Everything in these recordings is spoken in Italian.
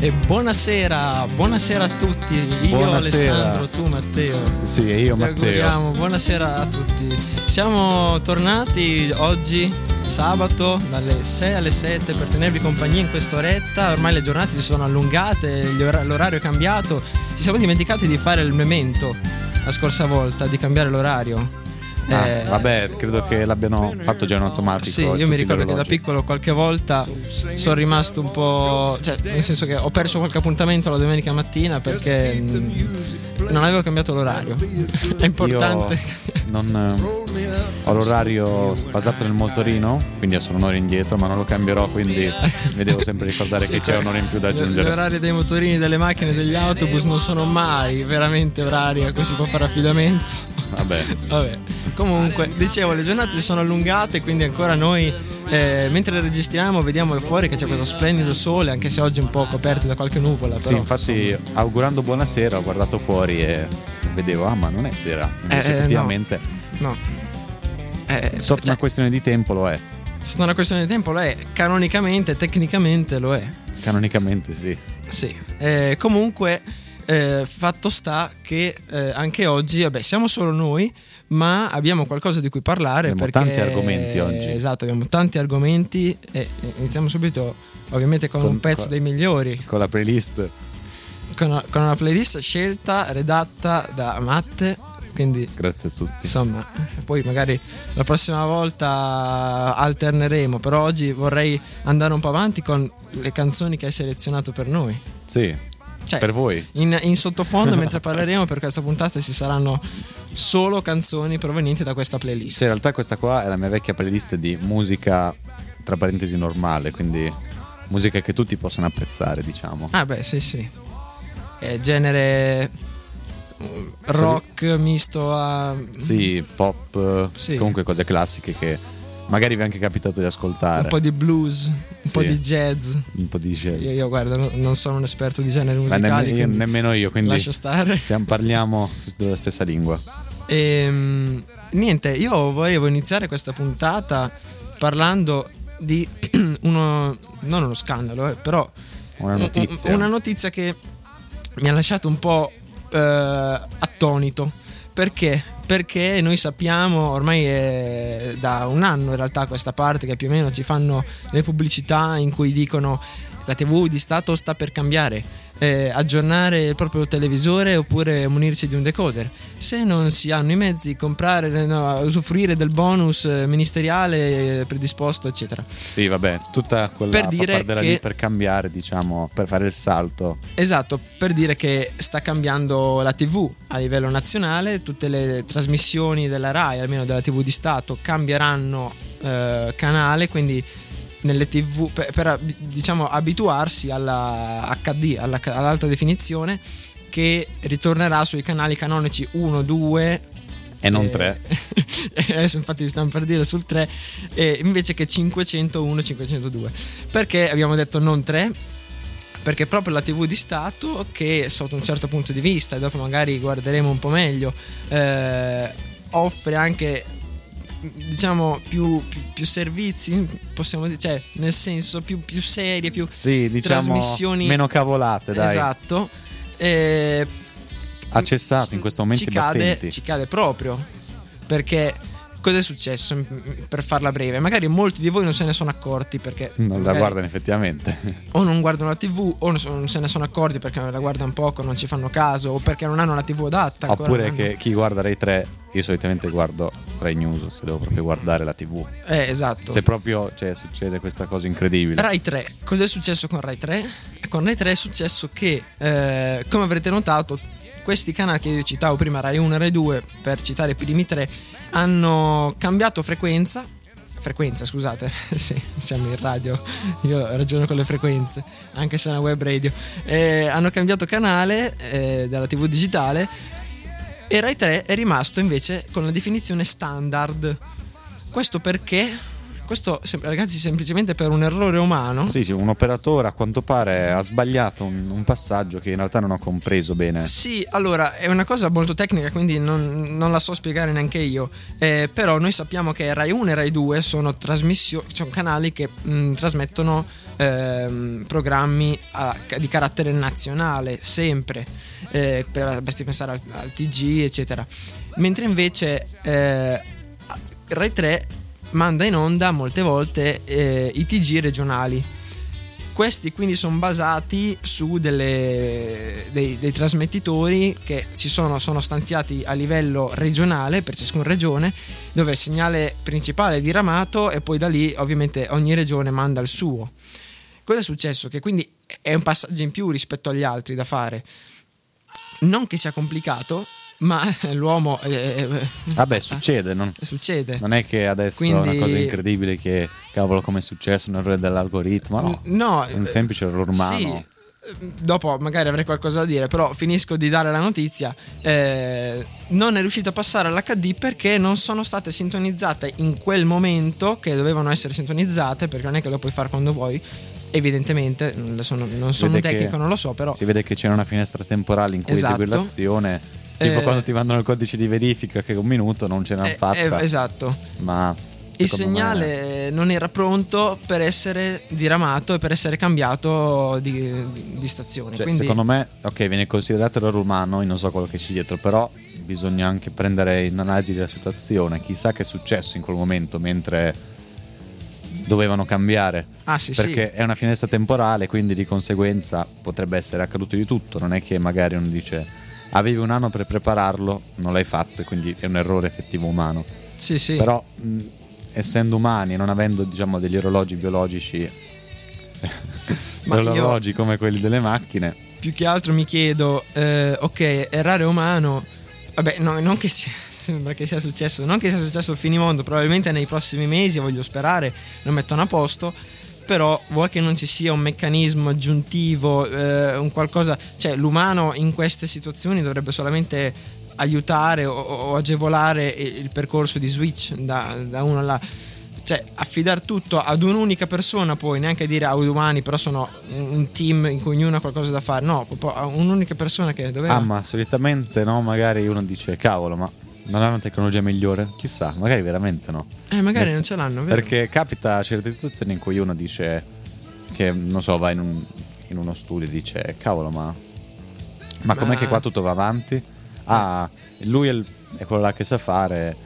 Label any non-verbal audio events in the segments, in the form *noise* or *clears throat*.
E buonasera, buonasera a tutti. Io Buonasera. Alessandro, tu Matteo. Sì, e io Vi Matteo. auguriamo buonasera a tutti. Siamo tornati oggi sabato dalle 6 alle 7 per tenervi compagnia in quest'oretta. Ormai le giornate si sono allungate, ora- l'orario è cambiato. Ci siamo dimenticati di fare il memento la scorsa volta, di cambiare l'orario. Ah, Eh, vabbè, credo che l'abbiano fatto già in automatico. Sì, io mi gli ricordo che da piccolo qualche volta sono rimasto un po'. cioè, nel senso che ho perso qualche appuntamento la domenica mattina perché mh, non avevo cambiato l'orario. *laughs* È importante. Non, eh, ho l'orario basato nel motorino, quindi sono un'ora indietro, ma non lo cambierò, quindi mi devo sempre ricordare *laughs* Sì, che c'è un'ora in più da Gli aggiungere. orari dei motorini, delle macchine, degli autobus non sono mai veramente orari a cui si può fare affidamento. Vabbè, Vabbè, comunque, dicevo, le giornate si sono allungate, quindi ancora noi, eh, mentre registriamo, vediamo fuori che c'è questo splendido sole, anche se oggi è un po' coperto da qualche nuvola. Però, sì, infatti augurando buonasera ho guardato fuori e vedevo, ah ma non è sera, invece Eh, eh, effettivamente No. Eh, sotto cioè, una questione di tempo lo è, sotto una questione di tempo lo è, canonicamente, tecnicamente lo è. canonicamente sì. Sì. Eh, comunque, eh, fatto sta che eh, anche oggi, vabbè, siamo solo noi, ma abbiamo qualcosa di cui parlare. Abbiamo perché- tanti argomenti oggi. Esatto, abbiamo tanti argomenti e iniziamo subito, ovviamente, con, Con- un pezzo con- dei migliori, Con la playlist con una, con una playlist scelta, redatta da Matte. Quindi grazie a tutti. Insomma, poi magari la prossima volta alterneremo, però oggi vorrei andare un po' avanti con le canzoni che hai selezionato per noi. Sì, Cioè, per voi. in, in sottofondo *laughs* mentre parleremo per questa puntata ci saranno solo canzoni provenienti da questa playlist. Sì, in realtà questa qua è la mia vecchia playlist di musica, tra parentesi, normale, quindi musica che tutti possono apprezzare, diciamo. Ah beh, sì, sì. È genere rock misto a Sì, pop, Sì. comunque cose classiche che magari vi è anche capitato di ascoltare. un po' di blues, un Sì. po' di jazz. Un po' di jazz. Io, io, guarda, no- non sono un esperto di generi Beh, musicali, nemmeno, io- quindi lascia stare. stiamo- parliamo della stessa lingua. Ehm, niente, io volevo iniziare questa puntata parlando di *clears throat* uno, non uno scandalo, eh, però Una notizia. una notizia che mi ha lasciato un po' eh, attonito. Perché? Perché noi sappiamo, ormai è da un anno in realtà questa parte che più o meno ci fanno le pubblicità in cui dicono la TV di Stato sta per cambiare, eh, aggiornare il proprio televisore oppure munirsi di un decoder. Se non si hanno i mezzi, comprare, no, usufruire del bonus eh, ministeriale eh, predisposto, eccetera. Sì, vabbè, tutta quella Per dire che- lì per cambiare, diciamo, per fare il salto. Esatto, per dire che sta cambiando la TV a livello nazionale, tutte le trasmissioni della RAI, almeno della TV di Stato, cambieranno eh, canale, quindi nelle TV per, per, diciamo abituarsi alla HD, alla- all'alta definizione che ritornerà sui canali canonici 1, 2 E non eh, tre. *laughs* adesso infatti stiamo per dire sul 3 eh, invece che 501 502 perché abbiamo detto non 3 perché proprio la TV di Stato che sotto un certo punto di vista e dopo magari guarderemo un po' meglio eh, offre anche diciamo più, più, più servizi possiamo dire cioè nel senso più, più serie più Sì, diciamo trasmissioni. meno cavolate, dai. esatto. Eh, Ha cessato in questo momento ci cade, ci cade proprio perché Cos'è successo? M- Per farla breve, magari molti di voi non se ne sono accorti perché Non la guardano effettivamente. o non guardano la TV o non se ne sono accorti perché la guardano poco, non ci fanno caso o perché non hanno la TV adatta. Oppure che hanno- chi guarda Rai 3, io solitamente guardo Rai News se devo proprio guardare la TV. Eh, esatto. Se proprio cioè, succede questa cosa incredibile. Rai 3, cos'è successo con Rai 3? Con Rai 3 è successo che, eh, come avrete notato, questi canali che citavo prima, Rai 1 e Rai 2, per citare i primi tre, hanno cambiato frequenza. Frequenza, scusate, *laughs* sì, siamo in radio, io ragiono con le frequenze, anche se è una web radio. Eh, hanno cambiato canale eh, dalla TV digitale e Rai 3 è rimasto invece con la definizione standard. Questo perché? Questo, ragazzi, semplicemente per un errore umano. Sì, sì, un operatore a quanto pare ha sbagliato un, un passaggio che in realtà non ho compreso bene. Sì, allora è una cosa molto tecnica, quindi non, non la so spiegare neanche io. Eh, però noi sappiamo che Rai 1 e Rai 2 sono, sono canali che mh, trasmettono ehm, programmi a- di carattere nazionale, sempre. Eh, per- basti pensare al, al TG, eccetera. Mentre invece eh, Rai 3 manda in onda molte volte eh, i TG regionali. Questi quindi sono basati su delle- dei, dei trasmettitori che ci sono, sono stanziati a livello regionale per ciascuna regione, dove il segnale principale è diramato e poi da lì ovviamente ogni regione manda il suo. Cosa è successo? Che quindi è un passaggio in più rispetto agli altri da fare. Non che sia complicato, ma l'uomo eh, eh, Vabbè, succede, non, succede. non è che adesso è una Quindi- cosa incredibile che, cavolo, come è successo, un errore dell'algoritmo, no. No, È un eh, semplice errore umano. Sì, eh, dopo magari avrei qualcosa da dire, però finisco di dare la notizia. eh, non è riuscito a passare all'HD perché non sono state sintonizzate in quel momento che dovevano essere sintonizzate, perché non è che lo puoi fare quando vuoi. Evidentemente, non sono, non sono un tecnico, non lo so, però. Si vede che c'è una finestra temporale in cui Esatto. esegue l'azione. Tipo Eh, quando ti mandano il codice di verifica che un minuto non ce n'hanno eh, fatta. eh, esatto. Ma Il secondo me- segnale non era pronto per essere diramato e per essere cambiato di, di stazione. Cioè, Quindi, secondo me, ok, viene considerato errore umano, io non so quello che c'è dietro, però bisogna anche prendere in analisi la situazione. Chissà che è successo in quel momento mentre dovevano cambiare. ah, sì, perché sì. è una finestra temporale, quindi di conseguenza potrebbe essere accaduto di tutto. Non è che magari uno dice avevi un anno per prepararlo, non l'hai fatto quindi è un errore effettivo umano. Sì, sì. Però mh, essendo umani non avendo diciamo degli orologi biologici *laughs* Ma io- orologi come quelli delle macchine più che altro mi chiedo, eh, ok, errare umano, vabbè, no, non che sia, sembra che sia successo, non che sia successo il finimondo, probabilmente nei prossimi mesi, voglio sperare, lo mettono a posto, però vuoi che non ci sia un meccanismo aggiuntivo, eh, un qualcosa, cioè l'umano in queste situazioni dovrebbe solamente aiutare o, o agevolare il percorso di switch da, da uno alla cioè affidare tutto ad un'unica persona poi neanche dire a umani però sono un un team in cui ognuno ha qualcosa da fare no proprio a un'unica persona che doveva ah ma solitamente no magari uno dice cavolo ma non è una tecnologia migliore? Chissà magari veramente no. Eh magari Nel non ce l'hanno vero? perché capita certe situazioni in cui uno dice che non so va in, un- in uno studio e dice cavolo ma ma com'è Ma- che qua tutto va avanti? Ah lui è, il- è quello là che sa fare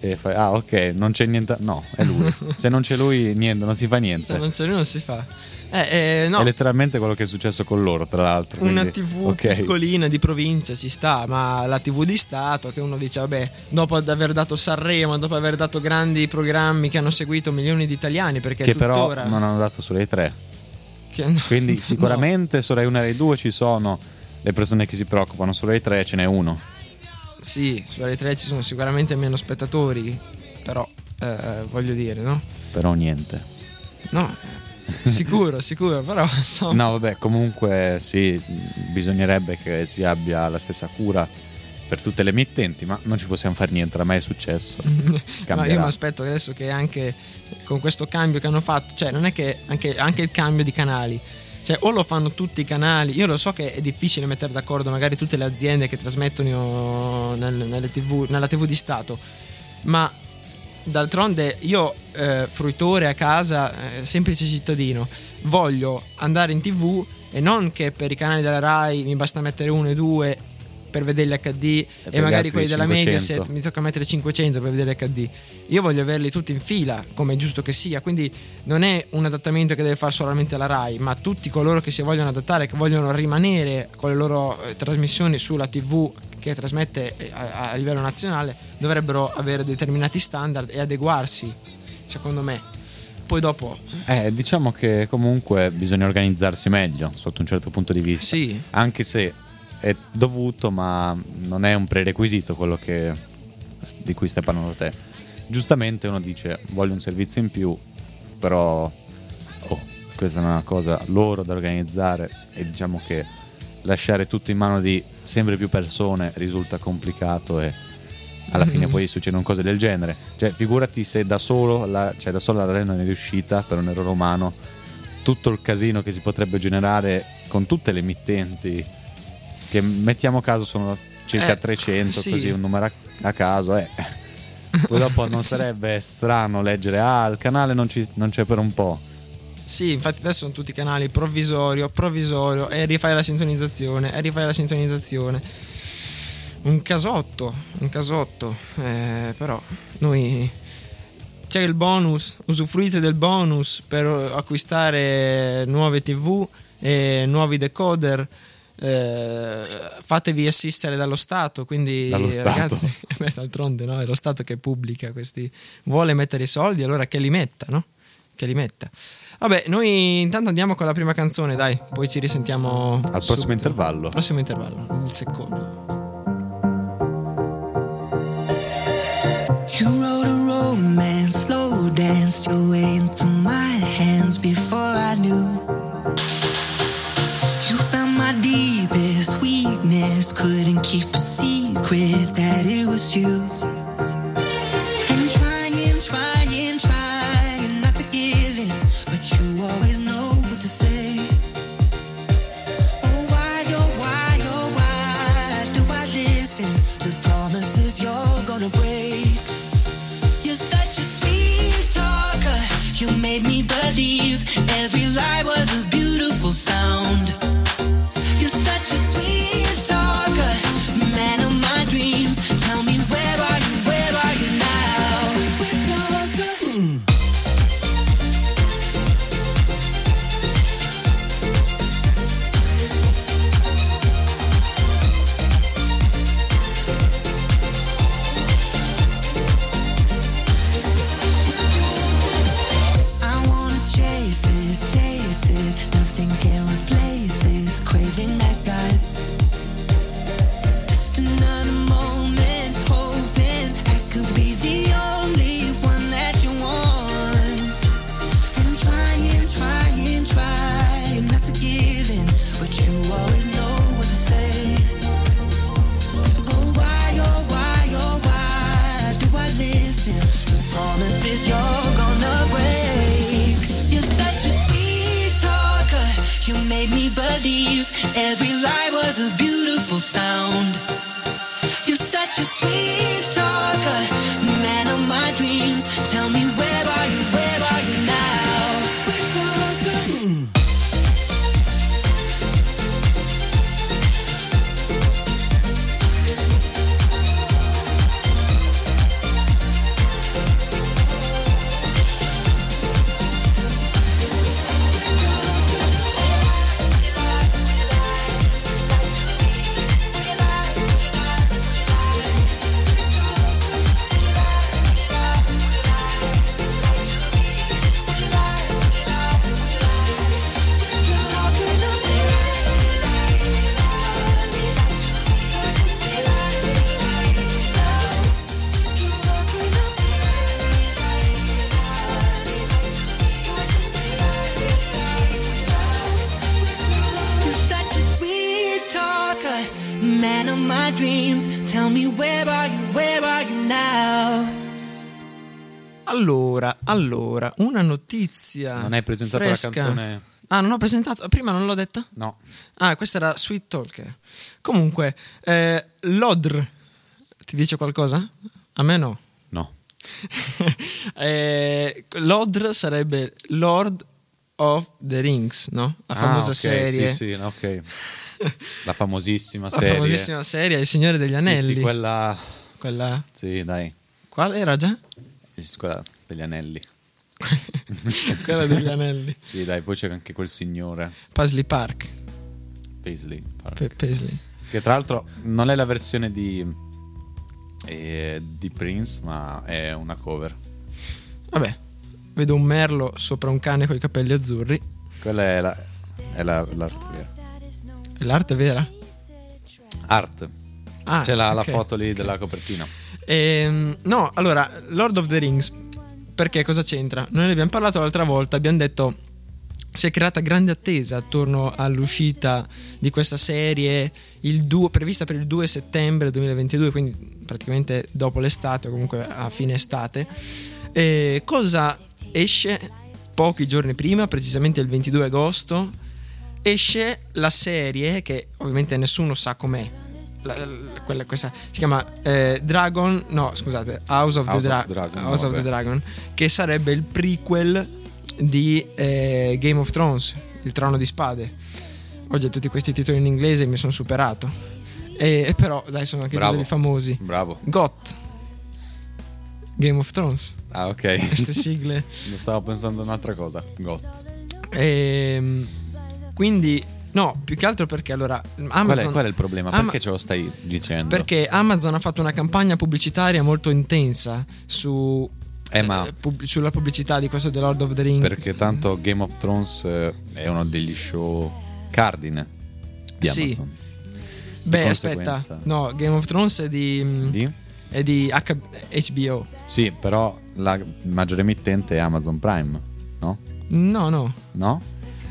e fai ah ok non c'è niente no è lui. *laughs* Se non c'è lui niente non si fa niente. Se non c'è lui non si fa eh, eh, no è letteralmente quello che è successo con loro tra l'altro una quindi, tv ok. piccolina di provincia ci sta ma la tv di stato che uno dice vabbè dopo aver dato Sanremo dopo aver dato grandi programmi che hanno seguito milioni di italiani perché che però non hanno dato sulle tre no, quindi *laughs* no. sicuramente su Rai 1 e Rai 2 ci sono le persone che si preoccupano su Rai 3 ce n'è uno Sì, su Rai 3 ci sono sicuramente meno spettatori, però eh, voglio dire, no? però niente No, sicuro, sicuro, però insomma... No, vabbè, comunque sì, bisognerebbe che si abbia la stessa cura per tutte le emittenti, ma non ci possiamo fare niente, oramai è successo. *laughs* No, io mi aspetto adesso che anche con questo cambio che hanno fatto, cioè non è che anche, anche il cambio di canali, cioè o lo fanno tutti i canali, io lo so che è difficile mettere d'accordo magari tutte le aziende che trasmettono nel- nelle TV, nella TV di Stato, ma d'altronde io, eh, fruitore a casa, eh, semplice cittadino, voglio andare in TV e non che per i canali della RAI mi basta mettere uno e due per vedere gli HD e, per magari quelli altri della 500. Mediaset mi tocca mettere 500 per vedere l'HD. Io voglio averli tutti in fila, come è giusto che sia, quindi non è un adattamento che deve fare solamente la RAI, ma tutti coloro che si vogliono adattare, che vogliono rimanere con le loro eh, trasmissioni sulla TV che trasmette eh, a, a livello nazionale, dovrebbero avere determinati standard e adeguarsi, secondo me. Poi dopo Eh, diciamo che comunque bisogna organizzarsi meglio sotto un certo punto di vista. Sì. Anche se è dovuto, ma non è un prerequisito quello che- di cui stai parlando te. Giustamente uno dice voglio un servizio in più, però oh, questa è una cosa loro da organizzare e diciamo che lasciare tutto in mano di sempre più persone risulta complicato e alla fine poi succedono cose del genere. Cioè, figurati se da solo, la, cioè da sola la Rai non è riuscita per un errore umano, tutto il casino che si potrebbe generare con tutte le emittenti, che mettiamo caso sono circa Eh, 300, sì. così un numero a, a caso, eh. Poi dopo non *laughs* Sì. sarebbe strano leggere, ah, il canale non, ci- non c'è per un po'. Sì, infatti adesso sono tutti canali provvisorio, provvisorio, e rifai la sintonizzazione, e rifai la sintonizzazione. Un casotto, un casotto, eh, però noi c'è il bonus, usufruite del bonus per acquistare nuove TV e nuovi decoder. Eh, fatevi assistere dallo Stato, quindi Dallo Stato. ragazzi, *laughs* beh, d'altronde no, è lo Stato che pubblica questi, vuole mettere i soldi, allora che li metta, no? Che li metta. Vabbè, noi intanto andiamo con la prima canzone, dai, poi ci risentiamo Al prossimo subito. intervallo. Prossimo intervallo, il secondo. You wrote a romance, slow danced your way into my hands before I knew. Couldn't keep a secret that it was you. Tell me where are you? Where are you Allora, una notizia. Non hai presentato fresca. la canzone? Ah, non ho presentato. Prima non l'ho detta? No. Ah, questa era Sweet Talker. Comunque, eh, Lodr ti dice qualcosa? A me no. No. *laughs* eh, Lodr sarebbe Lord of the Rings, no? La famosa Ah, ok, serie. Sì, sì, ok. La famosissima *laughs* la serie. famosissima serie Il Signore degli Sì, Anelli. Sì, quella... Quella. Sì, dai. Quale era già? Sì, Quella degli anelli. *laughs* Quella degli Anelli. Sì, dai, poi c'è anche quel signore, Paisley Park. Paisley. Park. Pe- Paisley. Che tra l'altro non è la versione di, eh, di Prince, ma è una cover. Vabbè, vedo un merlo sopra un cane con i capelli azzurri. Quella è la, è la, l'arte vera. È l'arte vera? Art. Ah, C'è la, la ok. foto lì della copertina. Ehm, no, allora, Lord of the Rings, perché cosa c'entra? Noi ne abbiamo parlato l'altra volta, abbiamo detto si è creata grande attesa attorno all'uscita di questa serie 2 prevista per il 2 settembre 2022, quindi praticamente dopo l'estate o comunque a fine estate. E cosa esce pochi giorni prima, precisamente il 22 agosto? Esce la serie che ovviamente nessuno sa com'è. La- quella- questa, si chiama eh, Dragon, no scusate, House of, House the, Dra- of Dragon, House of the Dragon, che sarebbe il prequel di eh, Game of Thrones, il trono di spade. Oggi tutti questi titoli in inglese mi sono superato. E, però, dai, sono anche titoli famosi. Bravo. GOT, Game of Thrones, Ah, ok. queste sigle. *laughs* Stavo pensando a un'altra cosa. Got. Ehm, quindi, no, più che altro perché allora Amazon. Qual è, qual è il problema? Ama- Perché ce lo stai dicendo? Perché Amazon ha fatto una campagna pubblicitaria molto intensa su, Eh, ma- eh, pub- sulla pubblicità di questo The Lord of the Rings. Perché tanto Game of Thrones eh, è uno degli show cardine di Sì. Amazon. Beh, conseguenza- aspetta, no, Game of Thrones è di, Di? è di H- HBO. Sì, però la maggiore emittente è Amazon Prime, no? No, no, No?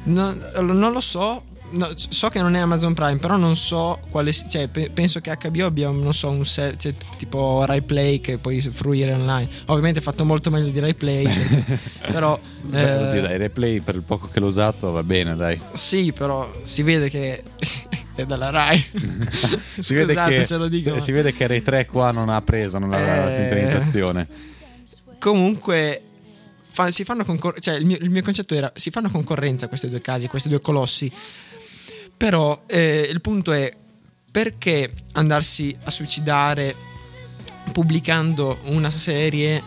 no, non lo so. No, so che non è Amazon Prime, però non so quale. Cioè, pe- penso che HBO abbia, non so, un set cioè, tipo Rai Play che puoi fruire online. Ovviamente è fatto molto meglio di Rai Play. *laughs* però. Beh, eh, dai, replay per il poco che l'ho usato va bene, dai. Sì, però si vede che *laughs* è dalla Rai. *laughs* Si vede, Scusate che, se lo dico. si, ma- si vede che Rai 3 qua non ha preso non ha la Eh. sintonizzazione. Comunque, fa- si fanno concor- cioè, il mio, il mio concetto era: si fanno concorrenza questi due casi, questi due colossi. Però eh, il punto è perché andarsi a suicidare pubblicando una serie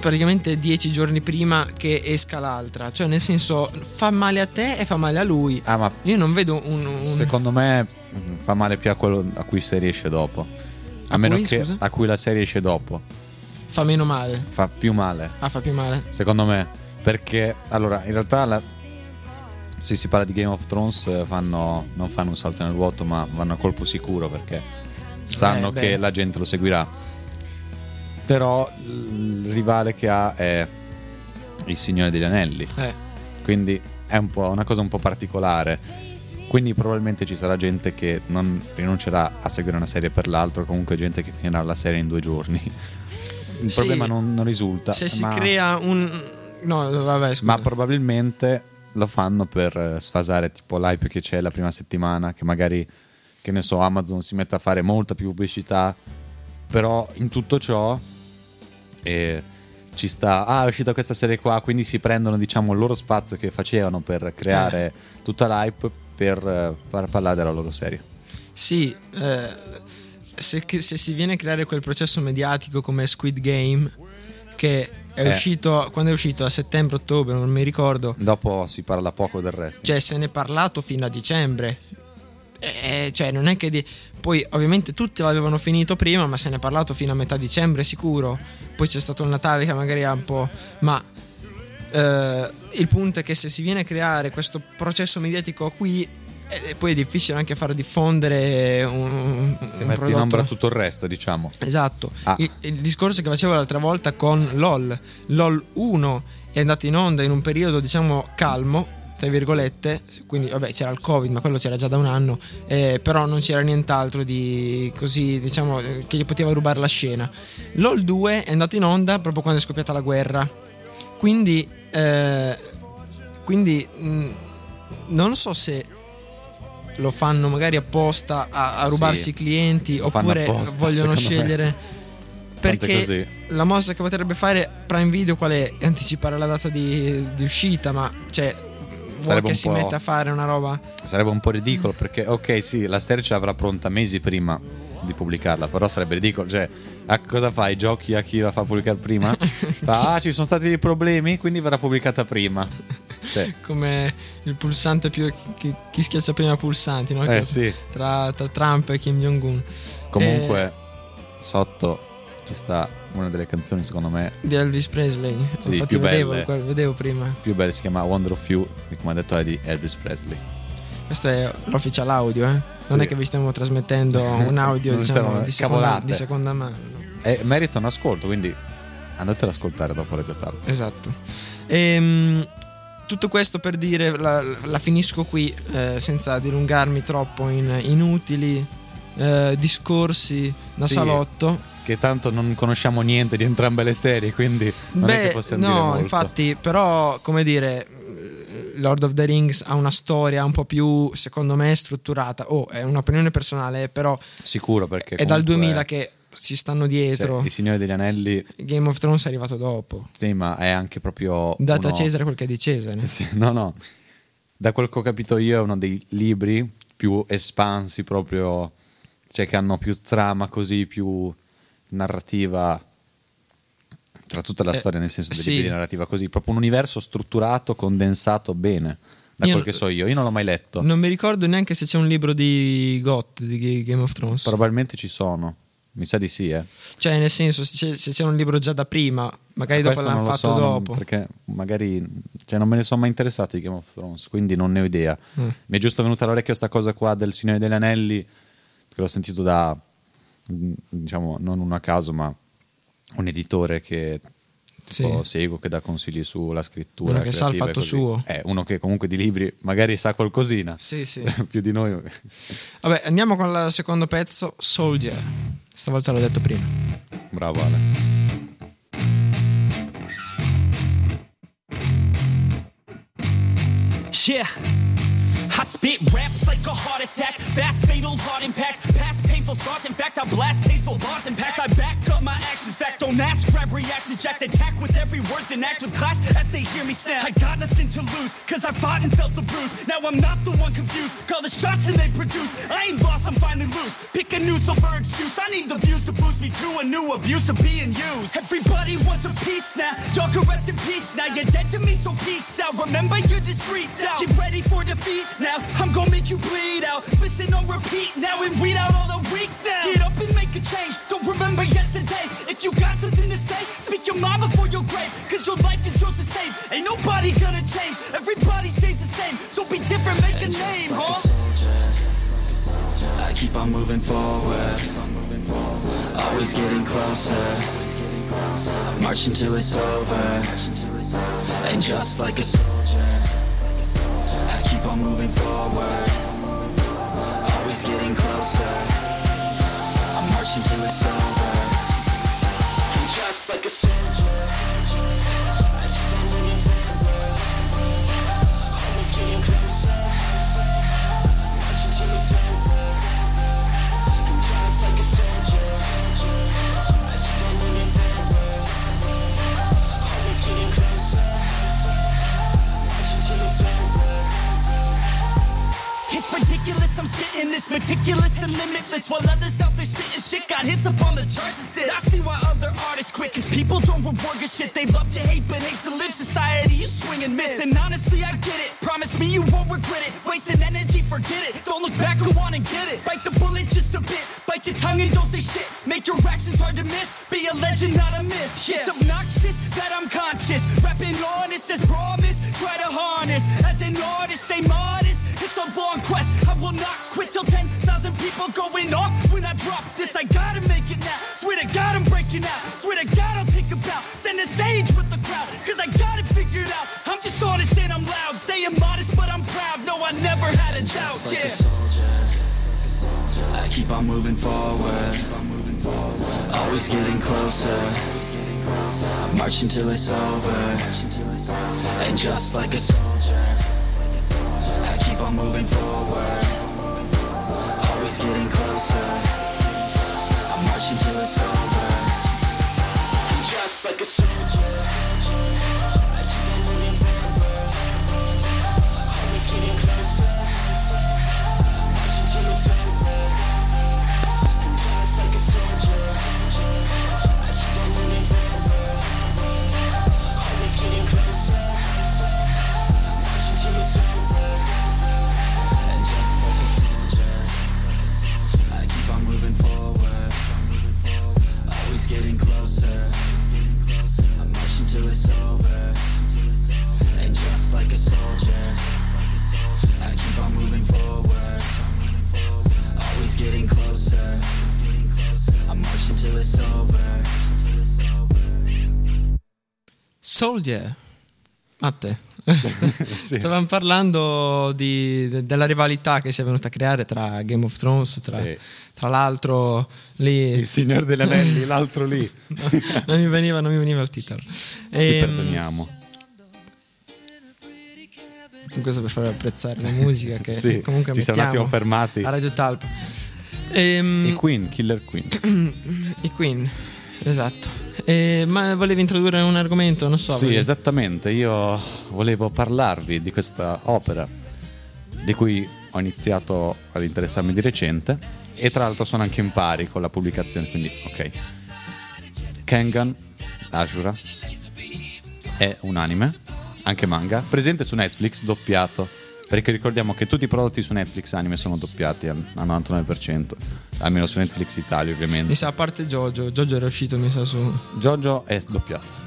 praticamente dieci giorni prima che esca l'altra? Cioè, nel senso, fa male a te e fa male a lui. Ah, ma Io non vedo un. un- secondo me mm, fa male più a quello a cui serie esce dopo. A, A meno cui, che scusa? a cui la serie esce dopo. fa meno male. Fa più male, Ah, fa più male. secondo me. Perché, allora, in realtà la- se si parla di Game of Thrones eh, fanno, non fanno un salto nel vuoto, ma vanno a colpo sicuro perché sanno Eh, che la gente lo seguirà. Però il rivale che ha è il Signore degli Anelli. Eh. Quindi è un po' una cosa un po' particolare. Quindi probabilmente ci sarà gente che non rinuncerà a seguire una serie per l'altro, comunque gente che finirà la serie in due giorni. *laughs* Il Sì. problema non, non risulta. Se si crea un. No, vabbè, scusa. ma probabilmente lo fanno per eh, sfasare tipo l'hype che c'è la prima settimana, che magari, che ne so, Amazon si mette a fare molta più pubblicità, però in tutto ciò eh, ci sta, ah è uscita questa serie qua, quindi si prendono diciamo il loro spazio che facevano per creare tutta l'hype per eh, far parlare della loro serie. Sì, eh, se, se si viene a creare quel processo mediatico come Squid Game, che è Eh. uscito quando è uscito a settembre-ottobre, non mi ricordo, Dopo si parla poco del resto. cioè se ne è parlato fino a dicembre. Eh, cioè, non è che di... poi ovviamente tutti l'avevano finito prima, ma se ne è parlato fino a metà dicembre sicuro. Poi c'è stato il Natale che magari ha un po'. Ma eh, il punto è che se si viene a creare questo processo mediatico qui, eh, poi è difficile anche far diffondere un, si un mette in prodotto. ombra tutto il resto, diciamo. Esatto. Ah. Il, il discorso che facevo l'altra volta con LOL. LOL 1 è andato in onda in un periodo, diciamo, calmo, tra virgolette. Quindi, vabbè, c'era il Covid, ma quello c'era già da un anno. eh, però non c'era nient'altro di così, diciamo, eh, che gli poteva rubare la scena. LOL 2 è andato in onda proprio quando è scoppiata la guerra. Quindi, eh, quindi mh, non so se lo fanno magari apposta a, a rubarsi Sì, i clienti oppure apposta, vogliono me. scegliere Tant'è perché la mossa che potrebbe fare Prime Video qual è? Anticipare la data di, di uscita ma cioè Sarebbe che si mette a fare una roba. Sarebbe un po' ridicolo perché, ok, sì, la serie ce l'avrà pronta mesi prima di pubblicarla, però sarebbe ridicolo. Cioè, a cosa fai? Giochi a chi la fa pubblicare prima? *laughs* Fa, ah, ci sono stati dei problemi, quindi verrà pubblicata prima. Cioè, *laughs* Come il pulsante più. Chi, chi schiaccia prima pulsanti, no? eh sì. tra, tra Trump e Kim Jong-un. Comunque, sotto ci sta una delle canzoni, secondo me, Eh, di Elvis Presley. Sì, Infatti più vedevo, belle. vedevo prima. più belle, si chiama Wonder of You, e come ha detto è di Elvis Presley. Questo è l'official audio, eh? Non Sì. è che vi stiamo trasmettendo *laughs* un audio diciamo, di, seconda, di seconda mano. no? E merita un ascolto, quindi andate ad ascoltare dopo Radio Talk. Esatto. Ehm, tutto questo per dire, la, la finisco qui eh, senza dilungarmi troppo in inutili eh, discorsi da Sì. salotto. Che tanto non conosciamo niente di entrambe le serie, quindi non è che Beh, possiamo dire no, molto. infatti, però, come dire, Lord of the Rings ha una storia un po' più, secondo me, strutturata. Oh, è un'opinione personale, però Sicuro perché è dal comunque, 2000 che si stanno cioè, dietro. Il Signore degli Anelli, Game of Thrones è arrivato dopo. sì, ma è anche proprio Date a uno- Cesare quel che è di Cesare. Sì, no, no. Da quel che ho capito io è uno dei libri più espansi proprio, cioè che hanno più trama così, più narrativa tra tutta la Eh, storia, nel senso dei sì. libri di narrativa così, proprio un universo strutturato, condensato bene. Da Io- quel che so io, io non l'ho mai letto. Non mi ricordo neanche se c'è un libro di Goth di Game of Thrones. Probabilmente ci sono. Mi sa di sì, eh. Cioè, nel senso, se c'è, se c'è un libro già da prima, magari dopo Questo l'hanno non fatto so, non- dopo. perché magari cioè, non me ne sono mai interessato di Game of Thrones, quindi non ne ho idea. Mm. Mi è giusto venuta all'orecchio questa cosa qua del Signore degli Anelli, che l'ho sentito da, mm, diciamo, non uno a caso, ma un editore che tipo, Sì. seguo, che dà consigli sulla scrittura. Uno che sa il fatto così. suo. È uno che comunque di libri magari sa qualcosina, Sì, sì. *laughs* più di noi. Vabbè, andiamo con il secondo pezzo, Soldier. Stavolta l'ho detto prima. Bravo Ale. Yeah. I spit raps like a heart attack, fast fatal heart impact, past painful scars. In fact, I blast tasteful bars and pass. I back up my actions, fact don't ask, grab reactions, jacked attack with every word, then act with class as they hear me snap. I got nothing to lose, cause I fought and felt the bruise. Now I'm not the one confused, call the shots and they produce. I ain't lost, I'm finally loose. Pick a new silver excuse. I need the views to boost me to a new abuse of being used. Everybody wants a piece now, y'all can rest in peace now. You're dead to me, so peace out. Remember, you're discreet out. Get ready for defeat now. I'm gonna make you bleed out. Listen on repeat now and weed out all the weak now. Get up and make a change. Don't remember yesterday. If you got something to say, speak your mind before your grave. Cause your life is yours to save. Ain't nobody gonna change. Everybody stays the same. So be different, make a name, huh? I keep on moving forward, always getting closer. I march until it's over, and just like a soldier, I keep on moving forward, always getting closer. March until it's over, and just like a soldier, It's ridiculous, I'm spitting this meticulous and limitless While others out there spitting shit. Got hits up on the charts and shit. I see why other artists quit Cause people don't reward good shit. They love to hate but hate to live. Society, you swing and miss. And honestly, I get it. Promise me you won't regret it. Wasting energy, forget it. Don't look back, go on and get it. Bite the bullet just a bit. Bite your tongue and don't say shit. Make your actions hard to miss. Be a legend, not a myth. Yeah. It's obnoxious that I'm conscious. Rapping honest as promise Try to harness. As an artist, stay modest. It's a long quest I will not quit till 10,000 people going off. When I drop this, I gotta make it now. Swear to God I'm breaking out. Swear to God I'll take a bow. Stand the stage with the crowd Cause I got it figured out. I'm just honest and I'm loud. Staying modest but I'm proud. No, I never had a doubt, like yeah. a soldier, I keep on moving forward. Always getting closer. I march until it's over. And just like a soldier, I keep on moving forward. Always getting closer. Soldier. Matte. *laughs* *laughs* Stavamo parlando di- de- della rivalità che si è venuta a creare tra Game of Thrones, tra, Sì. tra l'altro lì... Il Signore degli Anelli, l'altro lì. *laughs* non, mi veniva, non mi veniva il titolo. Ti Ehm, perdoniamo. questo per far apprezzare la musica che Sì, comunque ci siamo un attimo fermati. a Radio Talpa. Ehm, I Queen, Killer Queen. *clears throat* I Queen, esatto. Eh, ma volevi introdurre un argomento? Non so. Sì, volevi- esattamente. Io volevo parlarvi di questa opera di cui ho iniziato ad interessarmi di recente e tra l'altro sono anche in pari con la pubblicazione, quindi ok. Kengan Ashura è un anime, anche manga, presente su Netflix, doppiato. Perché ricordiamo che tutti i prodotti su Netflix anime sono doppiati al al 99%, almeno su Netflix Italia ovviamente. Mi sa, a parte Jojo, Jojo era uscito, mi sa, su... Jojo è doppiato.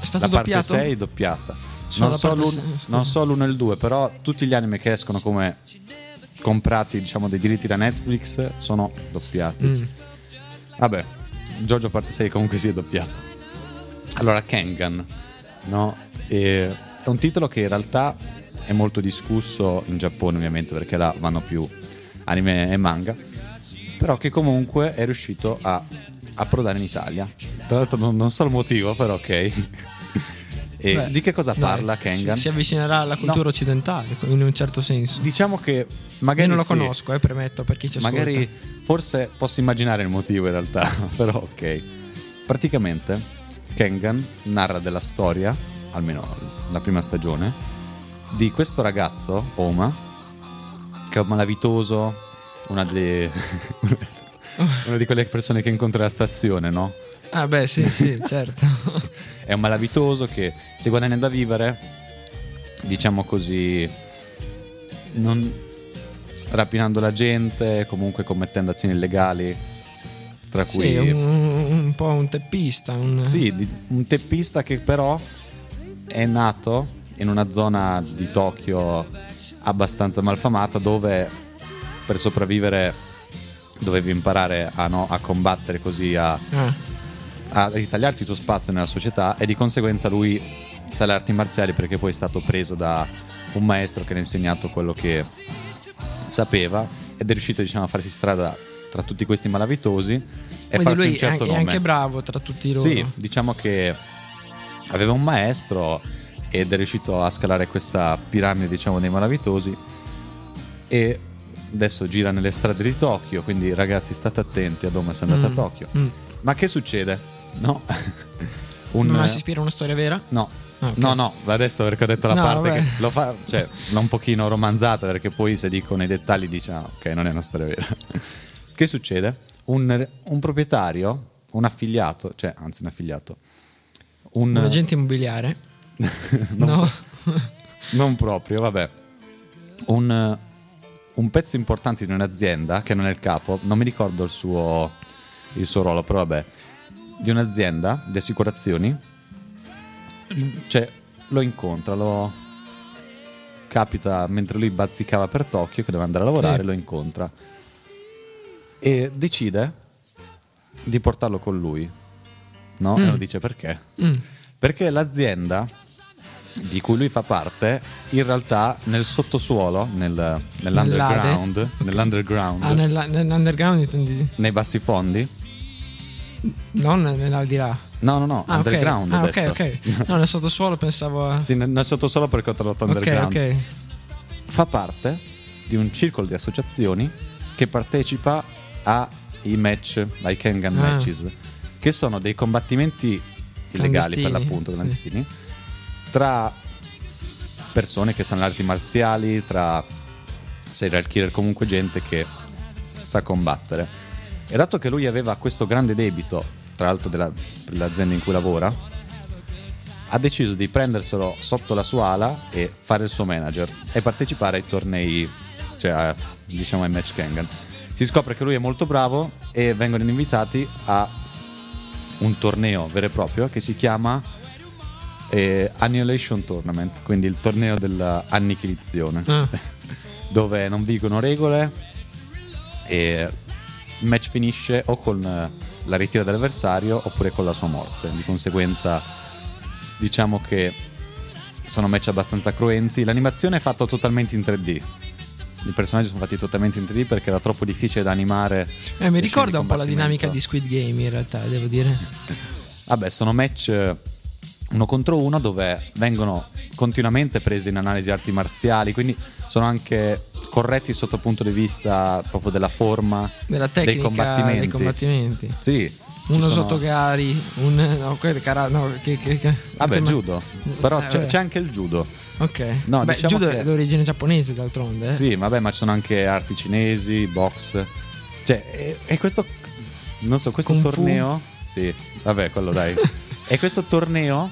È stato La parte doppiato? 6 doppiata. Solo Non la so, parte l'un- non so l'uno e il 2, però tutti gli anime che escono come comprati, diciamo, dei diritti da Netflix sono doppiati. Mm. Vabbè, Jojo parte 6 comunque si è doppiato. Allora, Kengan, no? E- è un titolo che in realtà è molto discusso in Giappone, ovviamente, perché là vanno più anime e manga, però che comunque è riuscito a approdare in Italia. Tra l'altro non, non so il motivo, però ok. Beh, di che cosa parla Kengan? Si, si avvicinerà alla cultura No. occidentale, in un certo senso. Diciamo che Io magari non lo sì, conosco, eh, premetto, per chi ci ascolta. Magari forse posso immaginare il motivo in realtà, *laughs* però ok. Praticamente Kengan narra della storia, almeno la prima stagione, di questo ragazzo, Oma, che è un malavitoso, una, delle- *laughs* una di quelle persone che incontra alla stazione, no? Ah, beh, sì, sì, *laughs* certo. È un malavitoso che si guadagna da vivere, diciamo così, non rapinando la gente, comunque commettendo azioni illegali, tra cui Sì, un, un po' un teppista. Un... Sì, un teppista che però è nato in una zona di Tokyo abbastanza malfamata dove per sopravvivere dovevi imparare a, no, a combattere così, a, Ah, a ritagliarti il tuo spazio nella società e di conseguenza lui sa le arti marziali perché poi è stato preso da un maestro che le ha insegnato quello che sapeva ed è riuscito diciamo, a farsi strada tra tutti questi malavitosi e quindi farsi lui un certo è, è nome. anche bravo tra tutti loro. Sì, diciamo che aveva un maestro ed è riuscito a scalare questa piramide, diciamo, dei malavitosi e adesso gira nelle strade di Tokyo, quindi ragazzi state attenti a dove se andate Mm, a Tokyo. mm. Ma che succede? No. *laughs* Un- Ma si ispira a una storia vera? No. Ah, ok. No, no, adesso perché ho detto la No, parte vabbè. che lo fa, cioè, l'ho un pochino romanzata perché poi se dico nei dettagli dice, ah, ok, non è una storia vera. *laughs* che succede? Un, un proprietario, un affiliato, cioè, anzi un affiliato, un, Un agente immobiliare? *laughs* non, no. *laughs* non proprio, vabbè, un, un pezzo importante di un'azienda, che non è il capo, non mi ricordo il suo, il suo ruolo, però vabbè, di un'azienda di assicurazioni, cioè lo incontra, lo capita mentre lui bazzicava per Tokyo, che deve andare a lavorare, Sì. lo incontra e decide di portarlo con lui, no? E lo dice perché? Mm. Perché l'azienda di cui lui fa parte, in realtà nel sottosuolo, nel- nell'underground, Nell'Ade? nell'underground, Ah, nella- nell'underground intendi? nei bassi fondi, Non nell'aldilà. no, no, no, Ah, ok. underground. ho Ah, ok, ok. No, nel sottosuolo pensavo a... Sì, nel, nel sottosuolo perché ho tradotto Ok, underground. ok. Fa parte di un circolo di associazioni che partecipa ai match, ai Kengan Ah. matches, che sono dei combattimenti illegali per Clandestini, l'appunto, sì. Tra persone che sanno arti marziali, tra serial killer, comunque gente che sa combattere. E dato che lui aveva questo grande debito, tra l'altro della- per l'azienda in cui lavora, ha deciso di prenderselo sotto la sua ala e fare il suo manager e partecipare ai tornei, cioè diciamo ai match Kengan. Si scopre che lui è molto bravo e vengono invitati a un torneo vero e proprio che si chiama eh, Annihilation Tournament, quindi il torneo dell'annichilazione, Ah. *laughs* dove non vigono regole e il match finisce o con eh, la ritira dell'avversario oppure con la sua morte. Di conseguenza diciamo che sono match abbastanza cruenti. L'animazione è fatta totalmente in 3D. I personaggi sono fatti totalmente in 3D perché era troppo difficile da animare. Eh, mi ricorda un po' la dinamica di Squid Game in realtà, devo dire. Vabbè, sono match uno contro uno dove vengono continuamente presi in analisi arti marziali, quindi sono anche corretti sotto il punto di vista proprio della forma Della dei tecnica combattimenti. dei combattimenti. Sì. Uno sono- sotto Gari, un no, que- cara- no, che, che, che- Vabbè, come- judo. Però Eh, c'è, c'è anche il judo. Ok. No, Beh, diciamo judo che- è d'origine giapponese d'altronde. eh. Sì, vabbè, ma ci sono anche arti cinesi, box. Cioè, e, e questo. Non so, questo Kung fu? torneo. Sì, vabbè, quello dai. *laughs* e questo torneo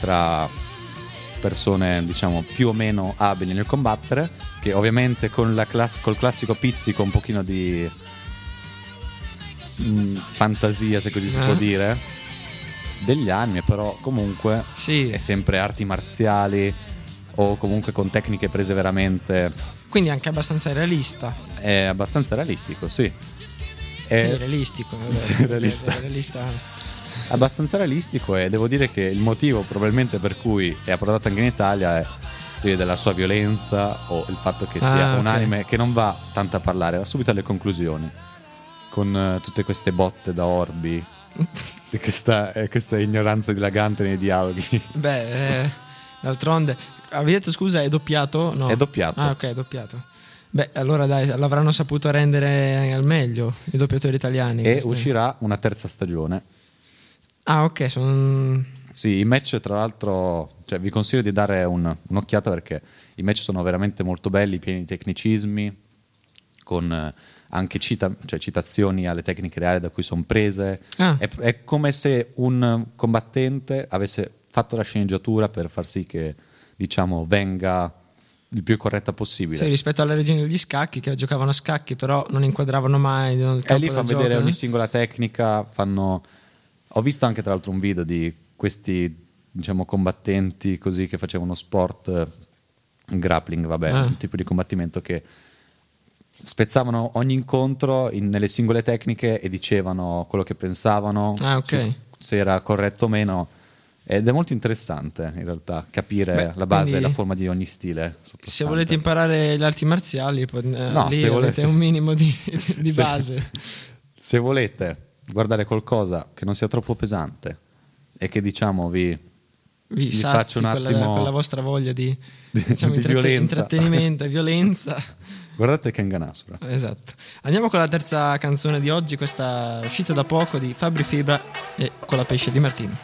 tra persone, diciamo, più o meno abili nel combattere, che ovviamente con la class- col classico pizzico un pochino di mm, fantasia, se così si Eh. può dire, degli anime, però comunque Sì. è sempre arti marziali o comunque con tecniche prese veramente Quindi anche abbastanza realista. è abbastanza realistico, sì. Sì, È realistico. vabbè. *laughs* sì, realista. È realista. Abbastanza realistico e devo dire che il motivo probabilmente per cui è approdato anche in Italia è si vede la sua violenza o il fatto che sia Ah, un ok. anime che non va tanto a parlare, va subito alle conclusioni. Con eh, tutte queste botte da orbi e *laughs* questa, e questa ignoranza dilagante nei dialoghi. Beh, eh, d'altronde. Avevi detto scusa, è doppiato? No. È doppiato. Ah, ok, è doppiato. Beh, allora dai, l'avranno saputo rendere al meglio i doppiatori italiani. E questi. uscirà una terza stagione. Ah, ok, sono. Sì, i match tra l'altro, cioè, vi consiglio di dare un- un'occhiata perché i match sono veramente molto belli, pieni di tecnicismi, con eh, anche cita- cioè, citazioni alle tecniche reali da cui sono prese. Ah. È, è come se un combattente avesse fatto la sceneggiatura per far sì che, diciamo, venga il più corretta possibile. Sì, rispetto alle leggende degli scacchi che giocavano a scacchi, però non inquadravano mai E lì fa da vedere ogni singola tecnica. Fanno... Ho visto anche tra l'altro un video di questi diciamo combattenti così che facevano sport eh, grappling, vabbè, Ah. un tipo di combattimento che spezzavano ogni incontro in- nelle singole tecniche e dicevano quello che pensavano, Ah, ok. su- se era corretto o meno. Ed è molto interessante in realtà capire Beh, la base e la forma di ogni stile. Se volete imparare le arti marziali, poi, eh, No, lì se avete volete- un minimo di, di *laughs* Se- base. Se volete guardare qualcosa che non sia troppo pesante e che diciamo vi, Vi Vi sazi faccio un quella, attimo- quella vostra voglia di, *laughs* di- diciamo, di intratte- intrattenimento e violenza. *laughs* guardate Kengan Asura. Esatto. Andiamo con la terza canzone di oggi, questa uscita da poco di Fabri Fibra e con la pesce di Martino.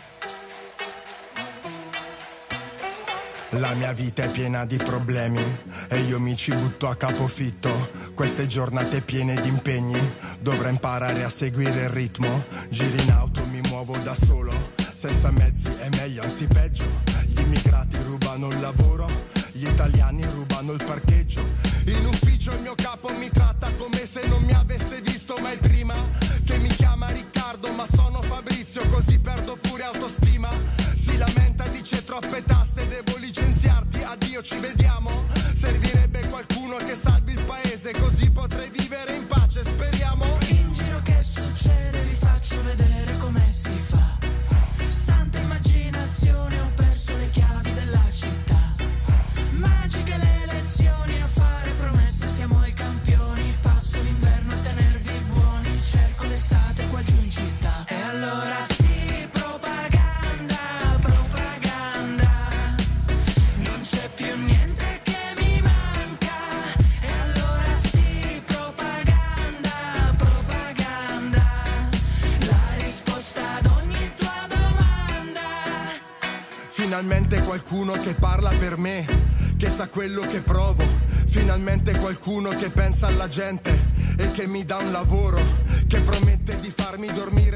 La mia vita è piena di problemi e io mi ci butto a capofitto. Queste giornate piene di impegni, dovrò imparare a seguire il ritmo. Giri in auto, mi muovo da solo, senza mezzi è meglio, anzi peggio. Gli immigrati rubano il lavoro, gli italiani rubano il parcheggio. In ufficio il mio capo mi tratta come se non mi avesse visto mai prima. Che mi chiama Riccardo, ma sono Fabrizio, così perdo pure autostima. Si lamenta, dice troppe tasse, quello che provo. Finalmente qualcuno che pensa alla gente e che mi dà un lavoro, che promette di farmi dormire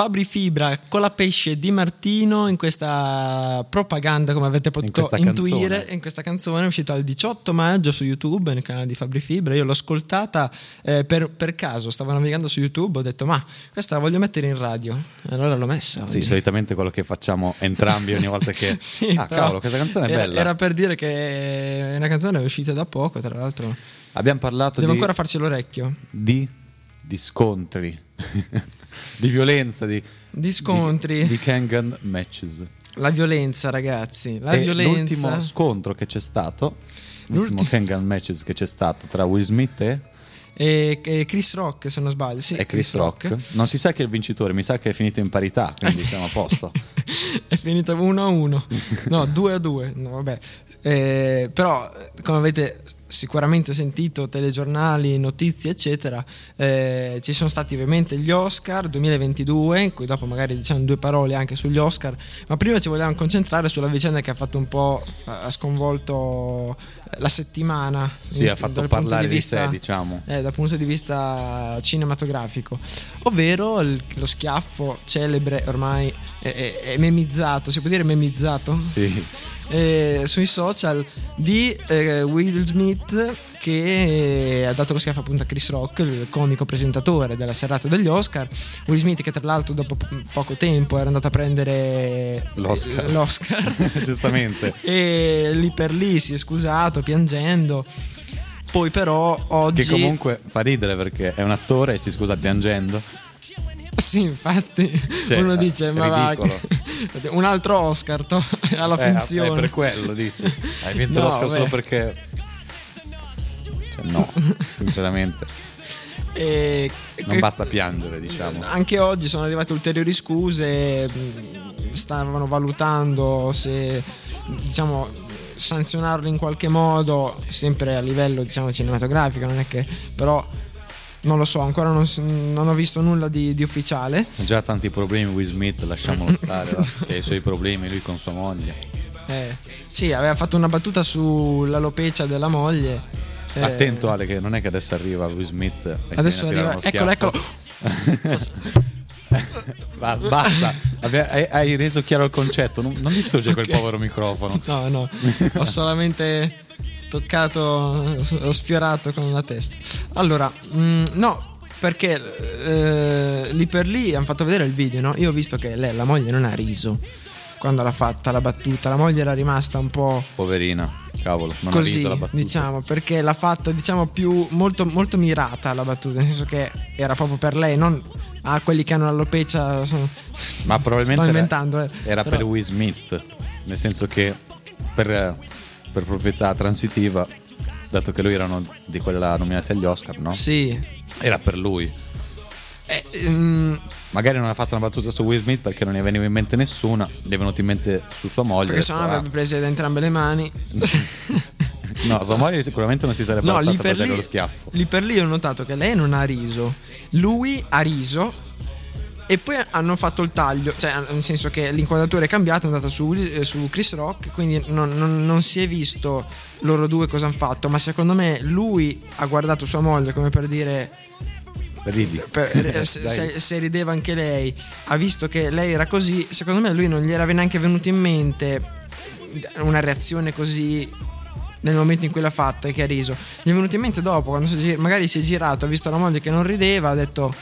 Fabri Fibra con la pesce di Martino in questa propaganda, come avete potuto questa intuire, canzone. in questa canzone è uscita il 18 maggio su YouTube nel canale di Fabri Fibra. Io l'ho ascoltata eh, per, per caso, stavo navigando su YouTube, ho detto ma questa la voglio mettere in radio. E allora l'ho messa. Sì, solitamente quello che facciamo entrambi ogni volta che... *laughs* Sì, ah, cavolo, questa canzone è era, bella. Era per dire che è una canzone è uscita da poco, tra l'altro. Abbiamo parlato Devo di, ancora farci l'orecchio. di, di scontri, *laughs* di violenza, di, Di scontri. di, di Kangan matches. La violenza, ragazzi. La E violenza. L'ultimo scontro che c'è stato, l'ultimo L'ultimo- Kangan matches che c'è stato tra Will Smith e, E, Chris Rock, se non sbaglio. Sì, e Chris Rock. Non si sa chi è il vincitore, mi sa che è finito in parità, quindi siamo a posto. *laughs* è finita 1 a 1 no 2 a 2 no, vabbè Eh, però come avete sicuramente sentito telegiornali notizie eccetera eh, ci sono stati ovviamente gli Oscar 2022 in cui dopo magari diciamo due parole anche sugli Oscar ma prima ci vogliamo concentrare sulla vicenda che ha fatto un po' ha sconvolto la settimana Sì, ha fatto parlare di vista- sé, diciamo. eh, dal punto di vista cinematografico, ovvero il- lo schiaffo celebre ormai è, è- è memizzato, si può dire memizzato? Sì, *laughs* Eh, sui social di eh, Will Smith che ha dato lo schiaffo appunto a Chris Rock, il comico presentatore della serata degli Oscar. Will Smith che tra l'altro dopo po- poco tempo era andato a prendere L'Oscar. l'Oscar. *laughs* giustamente. e lì per lì si è scusato piangendo. Poi però oggi Che comunque fa ridere perché è un attore e si scusa piangendo. Sì, infatti Cioè, uno dice è ma va *laughs* un altro Oscar to- *laughs* alla Eh, finzione. È per quello, dici. Hai vinto No, l'Oscar solo beh. perché... Cioè, no, *laughs* sinceramente. E- Non che- basta piangere, diciamo. Anche oggi sono arrivate ulteriori scuse, stavano valutando se diciamo sanzionarlo in qualche modo, sempre a livello diciamo cinematografico, non è che però non lo so, ancora non, non ho visto nulla di, di ufficiale. Ha già tanti problemi Will Smith, lasciamolo stare, che ha i suoi problemi lui con sua moglie. Eh, sì, aveva fatto una battuta sull'alopecia della moglie. eh, Attento Ale che non è che adesso arriva Will Smith Adesso arriva, eccolo, eccolo. schiaffo. *laughs* basta, basta. Hai, reso chiaro il concetto non, non distrugge quel Ok. povero microfono No, no, ho solamente toccato, ho sfiorato con la testa. Allora, mm, no, perché eh, lì per lì hanno fatto vedere il video, no? Io ho visto che lei, la moglie, non ha riso quando l'ha fatta la battuta. La moglie era rimasta un po' poverina cavolo non ha così, riso la battuta diciamo, perché l'ha fatta, diciamo, più molto, molto mirata la battuta, nel senso che era proprio per lei, non a quelli che hanno l'alopecia. ma probabilmente Sto era- inventando, eh. era per Will Smith nel senso che per, per proprietà transitiva dato che lui era uno di quella nominati agli Oscar no? Sì. era per lui Eh, mm, magari non ha fatto una battuta su Will Smith perché non ne veniva in mente nessuna gli è venuta in mente su sua moglie perché ha se no detto, avrebbe prese da entrambe le mani. "Ah". *laughs* no sua moglie sicuramente non si sarebbe No, alzata per per, lì, lo schiaffo lì per lì ho notato che lei non ha riso, lui ha riso e poi hanno fatto il taglio, cioè nel senso che l'inquadratura è cambiata, è andata su, eh, su Chris Rock, quindi non, non- non si è visto loro due cosa hanno fatto, ma secondo me lui ha guardato sua moglie come per dire ridi. per- *laughs* eh, se, se- rideva anche lei, ha visto che lei era così, secondo me lui non gli era neanche venuto in mente una reazione così nel momento in cui l'ha fatta e che ha riso. Gli è venuto in mente dopo, quando si magari si è girato, ha visto la moglie che non rideva, ha detto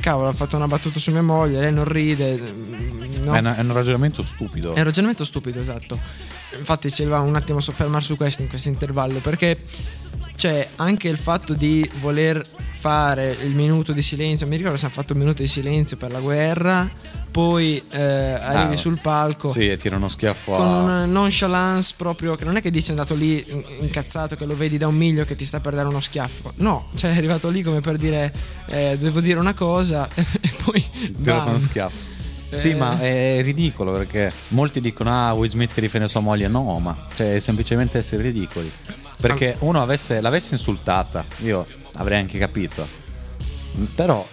cavolo, ha fatto una battuta su mia moglie, lei non ride. mm, no. È, un- è un ragionamento stupido. È un ragionamento stupido, esatto. Infatti ci voleva un attimo soffermare su questo in questo intervallo, perché c'è anche il fatto di voler fare il minuto di silenzio. Mi ricordo se hanno fatto un minuto di silenzio per la guerra, poi eh, arrivi Ah, sul palco Sì, e tira uno schiaffo con a... una nonchalance proprio che non è che dici è andato lì in- incazzato che lo vedi da un miglio che ti sta per dare uno schiaffo. No, cioè è arrivato lì come per dire eh, devo dire una cosa *laughs* e poi tirato uno schiaffo. Sì, Eh. ma è ridicolo perché molti dicono: Ah, Will Smith che difende sua moglie. No, ma cioè, è semplicemente essere ridicoli. Perché uno avesse, l'avesse insultata, io avrei anche capito. Però,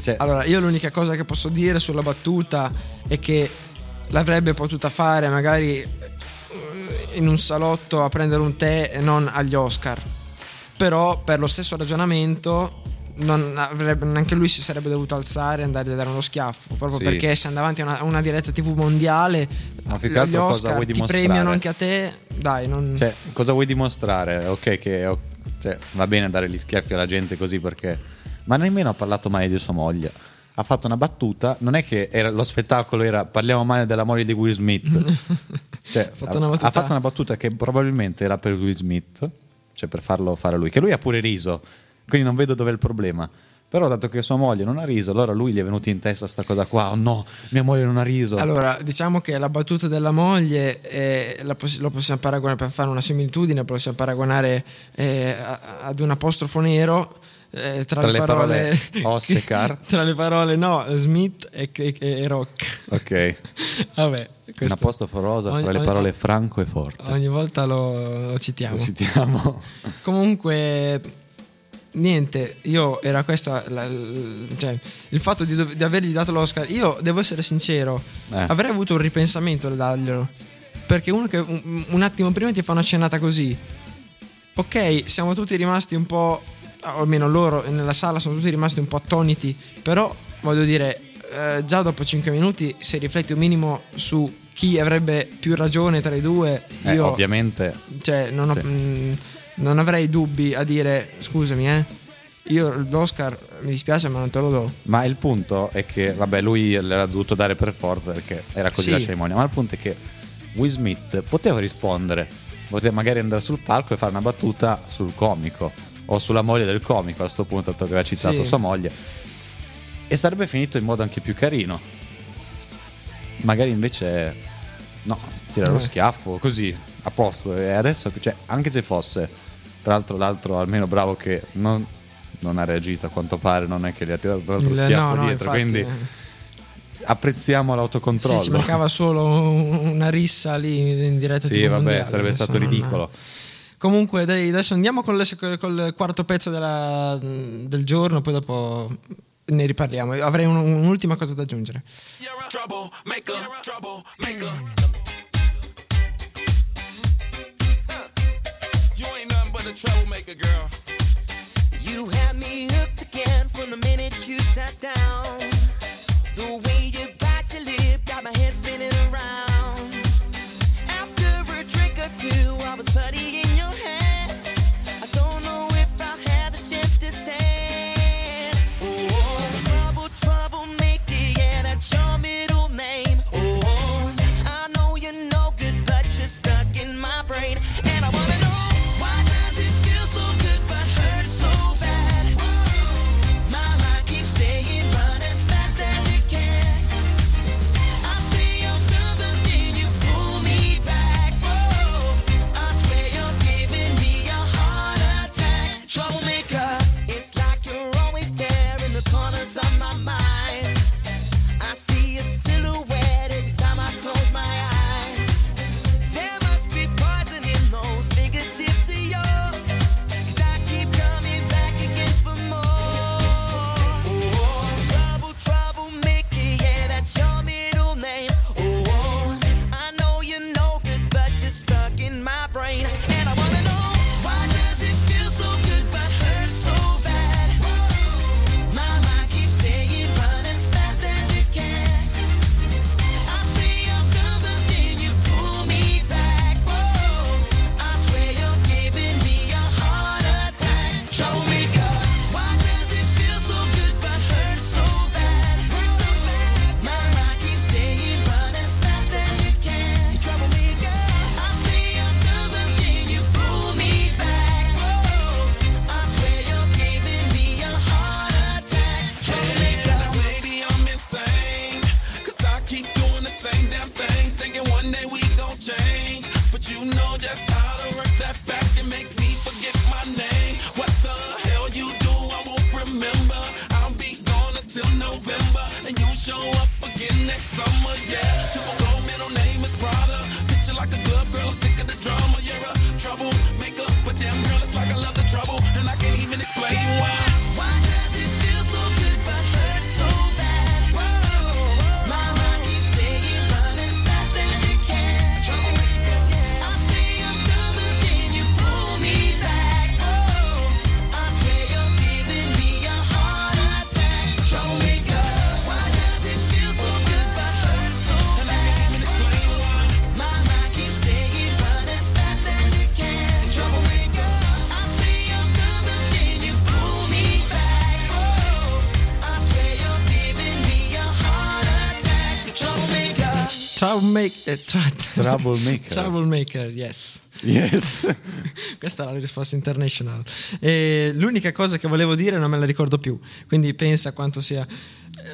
cioè, Allora, io l'unica cosa che posso dire sulla battuta è che l'avrebbe potuta fare magari eh, in un salotto a prendere un tè e non agli Oscar. Però per lo stesso ragionamento non avrebbe- neanche lui si sarebbe dovuto alzare e andare a dare uno schiaffo. Proprio Sì. perché se andava avanti a una, una diretta TV mondiale, Ma più che altro cosa vuoi dimostrare? premiano anche a te. Dai, non... cioè, cosa vuoi dimostrare? Ok, che cioè, va bene dare gli schiaffi alla gente così perché. Ma nemmeno ha parlato male di sua moglie. Ha fatto una battuta, non è che era- lo spettacolo era parliamo male della moglie di Will Smith. *laughs* Cioè, fatto ha, ha fatto una battuta che probabilmente era per Will Smith, cioè per farlo fare a lui, che lui ha pure riso, quindi non vedo dov'è il problema. Però dato che sua moglie non ha riso, allora lui gli è venuta in testa sta cosa qua, oh no, mia moglie non ha riso. Allora, diciamo che la battuta della moglie eh, poss- lo possiamo paragonare per fare una similitudine, possiamo paragonare eh, ad un apostrofo nero. eh, tra, Tra le le parole, parole *laughs* Ossecar. *laughs* tra le parole no Smith e, e- e Rock ok, *laughs* vabbè un questo apostofo rosa ogni- tra le ogni- parole franco e forte. ogni volta lo, lo citiamo Lo citiamo. Comunque, niente, io era questo la- cioè, il fatto di, dov- di avergli dato l'Oscar. Io devo essere sincero, Eh. avrei avuto un ripensamento da darglielo. Perché uno che un, un attimo prima ti fa una cenata così, ok, siamo tutti rimasti un po', o almeno loro nella sala sono tutti rimasti un po' attoniti, però voglio dire, eh, già dopo 5 minuti, se rifletti un minimo su chi avrebbe più ragione tra i due, Eh, io ovviamente cioè, non, ho- Sì. mh, non avrei dubbi a dire scusami, eh. Io l'Oscar mi dispiace, ma non te lo do. Ma il punto è che, vabbè, lui l'era dovuto dare per forza perché era così Sì. la cerimonia. Ma il punto è che Will Smith poteva rispondere, poteva magari andare sul palco e fare una battuta sul comico o sulla moglie del comico. A questo punto, dato che aveva citato Sì. sua moglie, e sarebbe finito in modo anche più carino. Magari invece, no, tira lo Eh. schiaffo così a posto. E adesso, cioè, anche se fosse, tra l'altro, l'altro almeno bravo che non, non ha reagito a quanto pare, non è che gli ha tirato l'altro schiaffo no, no, dietro. infatti, quindi eh. apprezziamo Sì, l'autocontrollo. ci mancava solo una rissa lì in diretta Sì, vabbè, mondiale, sarebbe stato ridicolo. Comunque, dai, adesso andiamo con il, col quarto pezzo della- del giorno, poi dopo ne riparliamo. Avrei un- un'ultima cosa da aggiungere. You a troublemaker, girl. You had me hooked again from the minute you sat down. The way you bite your lip got my head spinning around. After a drink or two, I was putty tra- Troublemaker. *laughs* Troublemaker, yes. Yes. *laughs* Questa è la risposta international. E l'unica cosa che volevo dire non me la ricordo più, quindi pensa quanto sia.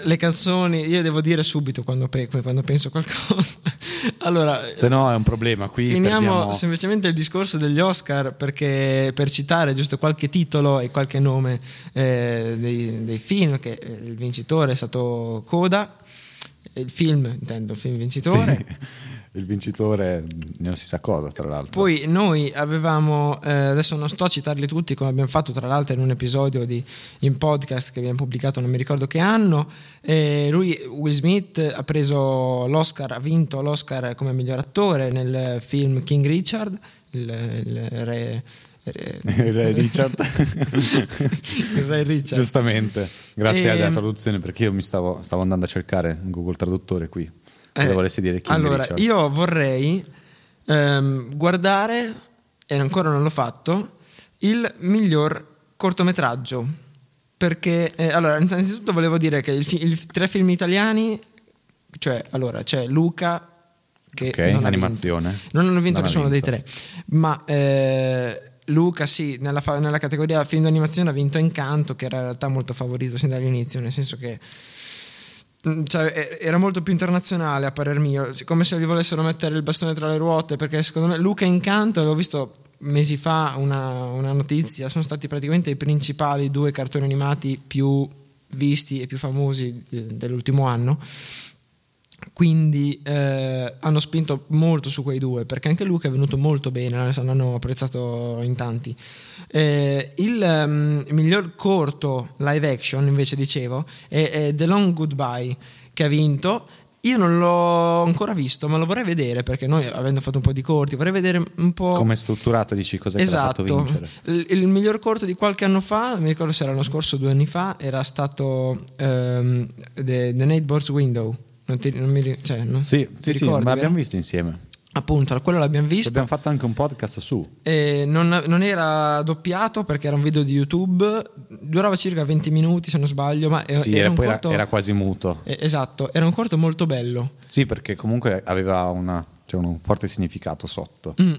Le canzoni, io devo dire subito quando, pe- quando penso qualcosa. *laughs* allora, Se no è un problema. Qui Finiamo perdiamo- semplicemente il discorso degli Oscar perché per citare giusto qualche titolo e qualche nome eh, dei, dei film che eh, il vincitore è stato Coda il film intendo il film vincitore Sì. *laughs* Il vincitore non si sa cosa, tra l'altro. poi noi avevamo, eh, adesso non sto a citarli tutti come abbiamo fatto tra l'altro in un episodio di, in podcast che abbiamo pubblicato, non mi ricordo che anno, e lui, Will Smith, ha preso l'Oscar, ha vinto l'Oscar come miglior attore nel film King Richard, il, il re... Il re Richard. *laughs* il re Richard. Giustamente, grazie Ehm, alla traduzione perché io mi stavo, stavo andando a cercare in Google Traduttore qui. Cosa Eh, volessi dire King allora, Richard? io vorrei ehm, guardare, e ancora non l'ho fatto, il miglior cortometraggio. Perché, eh, allora, innanzitutto volevo dire che i tre film italiani, cioè, allora, c'è Luca, che Ok, non animazione. vinto. Non hanno vinto nessuno vinto. dei tre, ma eh, Luca sì, nella, nella categoria film d'animazione ha vinto Incanto, che era in realtà molto favorito sin dall'inizio, nel senso che Mm, cioè, e- era molto più internazionale a parer mio, come se gli volessero mettere il bastone tra le ruote, perché secondo me Luca Incanto, avevo visto mesi fa una, una notizia, sono stati praticamente i principali due cartoni animati più visti e più famosi eh, dell'ultimo anno. Quindi eh, hanno spinto molto su quei due perché anche Luca è venuto molto bene, l'hanno apprezzato in tanti. Eh, il ehm, miglior corto live action, invece, dicevo, è, è The Long Goodbye che ha vinto. Io non l'ho ancora visto, ma lo vorrei vedere perché noi, avendo fatto un po' di corti, vorrei vedere un po'. Come è strutturato, dici che l'ha Esatto, fatto vincere? il, il miglior corto di qualche anno fa, mi ricordo se era l'anno scorso o due anni fa, era stato ehm, The, The Neighbor's Window. Non ti, non mi cioè, non Sì, sì, sì, ricordi, ma l'abbiamo visto insieme. Appunto, quello l'abbiamo visto. Abbiamo fatto anche un podcast su. Non, non era doppiato perché era un video di YouTube, durava circa 20 minuti se non sbaglio, ma era, Sì, era era, corto... era quasi muto. eh, Esatto, era un corto molto bello. Sì, perché comunque aveva una- cioè un forte significato sotto. Mm.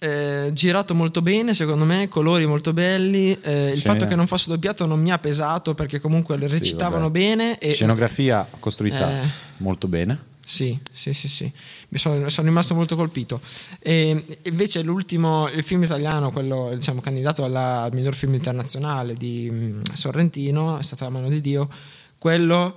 Eh, girato molto bene, secondo me, colori molto belli. eh, il Scena- fatto che non fosse doppiato non mi ha pesato perché comunque recitavano vabbè. bene. E, Scenografia costruita Eh. molto bene. Sì, sì, sì, sì. Mi sono, sono rimasto molto colpito. E invece l'ultimo, il film italiano, quello diciamo candidato alla- al miglior film internazionale di mm, Sorrentino, è stata La mano di Dio, quello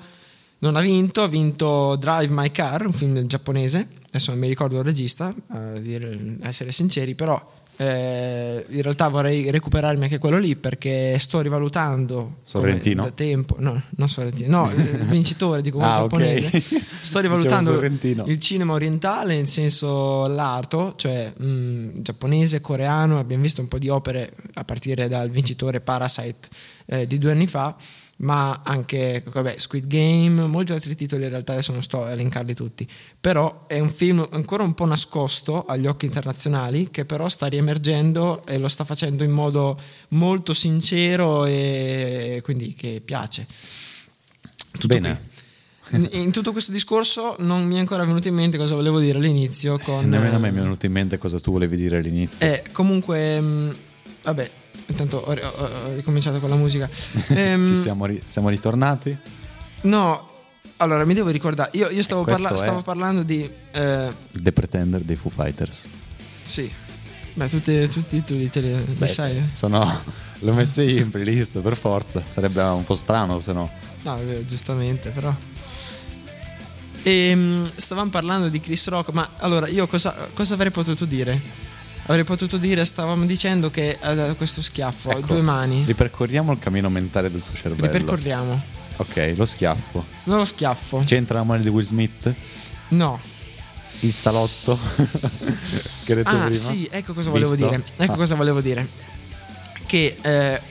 non ha vinto, ha vinto Drive My Car, un film giapponese, adesso non mi ricordo il regista, a, dire- a essere sinceri, però eh, in realtà vorrei recuperarmi anche quello lì perché sto rivalutando Sorrentino? da tempo, no, non Sorrentino, no, *laughs* il vincitore di come Ah, giapponese. *laughs* Sto Dicevo rivalutando il cinema orientale nel senso lato, cioè mh, giapponese, coreano, abbiamo visto un po' di opere a partire dal vincitore Parasite eh, di due anni fa, ma anche vabbè, Squid Game, molti altri titoli in realtà adesso non sto a elencarli tutti, però è un film ancora un po' nascosto agli occhi internazionali che però sta riemergendo e lo sta facendo in modo molto sincero e quindi che piace. Tutto Bene. in, in tutto questo discorso non mi è ancora venuto in mente cosa volevo dire all'inizio. Con, Nemmeno a me mi è venuto in mente cosa tu volevi dire all'inizio. Eh, comunque, mh, vabbè, intanto ho, ho- ho ricominciato con la musica. *laughs* Ehm, Ci siamo, ri- siamo ritornati. No, allora mi devo ricordare. Io, io stavo, questo parla- stavo parlando di. eh, The Pretender dei Foo Fighters. Sì. Beh, tutti, tutti i titoli te li, Beh, sai? Sono, *laughs* l'ho messo io in playlist per forza. Sarebbe un po' strano se no. No, vero, giustamente, però. E stavamo parlando di Chris Rock, ma allora io cosa, cosa avrei potuto dire? Avrei potuto dire, stavamo dicendo che ha questo schiaffo, Ecco, due mani. Ripercorriamo il cammino mentale del tuo cervello. Ripercorriamo. Ok, lo schiaffo. Non lo schiaffo. C'entra la mano di Will Smith? No. Il salotto? *laughs* che detto Ah, prima? sì, ecco cosa volevo Visto? dire. Ecco Ah, cosa volevo dire. Che eh,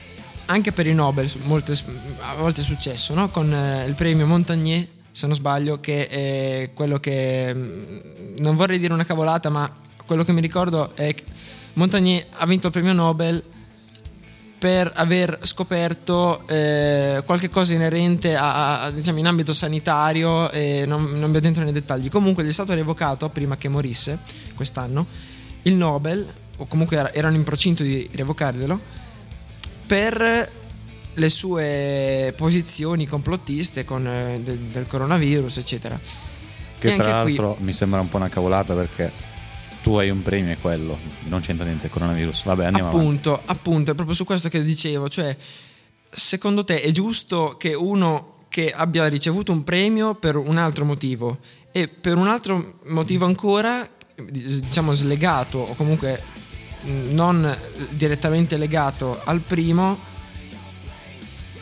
anche per i Nobel molte, a volte è successo, no? Con eh, il premio Montagnier, se non sbaglio, che è quello che mm, non vorrei dire una cavolata, ma quello che mi ricordo è che Montagnier ha vinto il premio Nobel per aver scoperto eh, qualche cosa inerente a, a- diciamo in ambito sanitario e non, non vedo dentro nei dettagli. Comunque gli è stato revocato prima che morisse quest'anno il Nobel o comunque era- erano in procinto di revocarglielo per le sue posizioni complottiste con, eh, del, del coronavirus eccetera. Che E tra anche qui- l'altro mi sembra un po' una cavolata perché tu hai un premio e quello. Non c'entra niente il coronavirus. Vabbè, andiamo avanti. appunto, appunto, è proprio su questo che dicevo, cioè secondo te è giusto che uno che abbia ricevuto un premio per un altro motivo e per un altro motivo ancora, diciamo slegato o comunque mh, non direttamente legato al primo,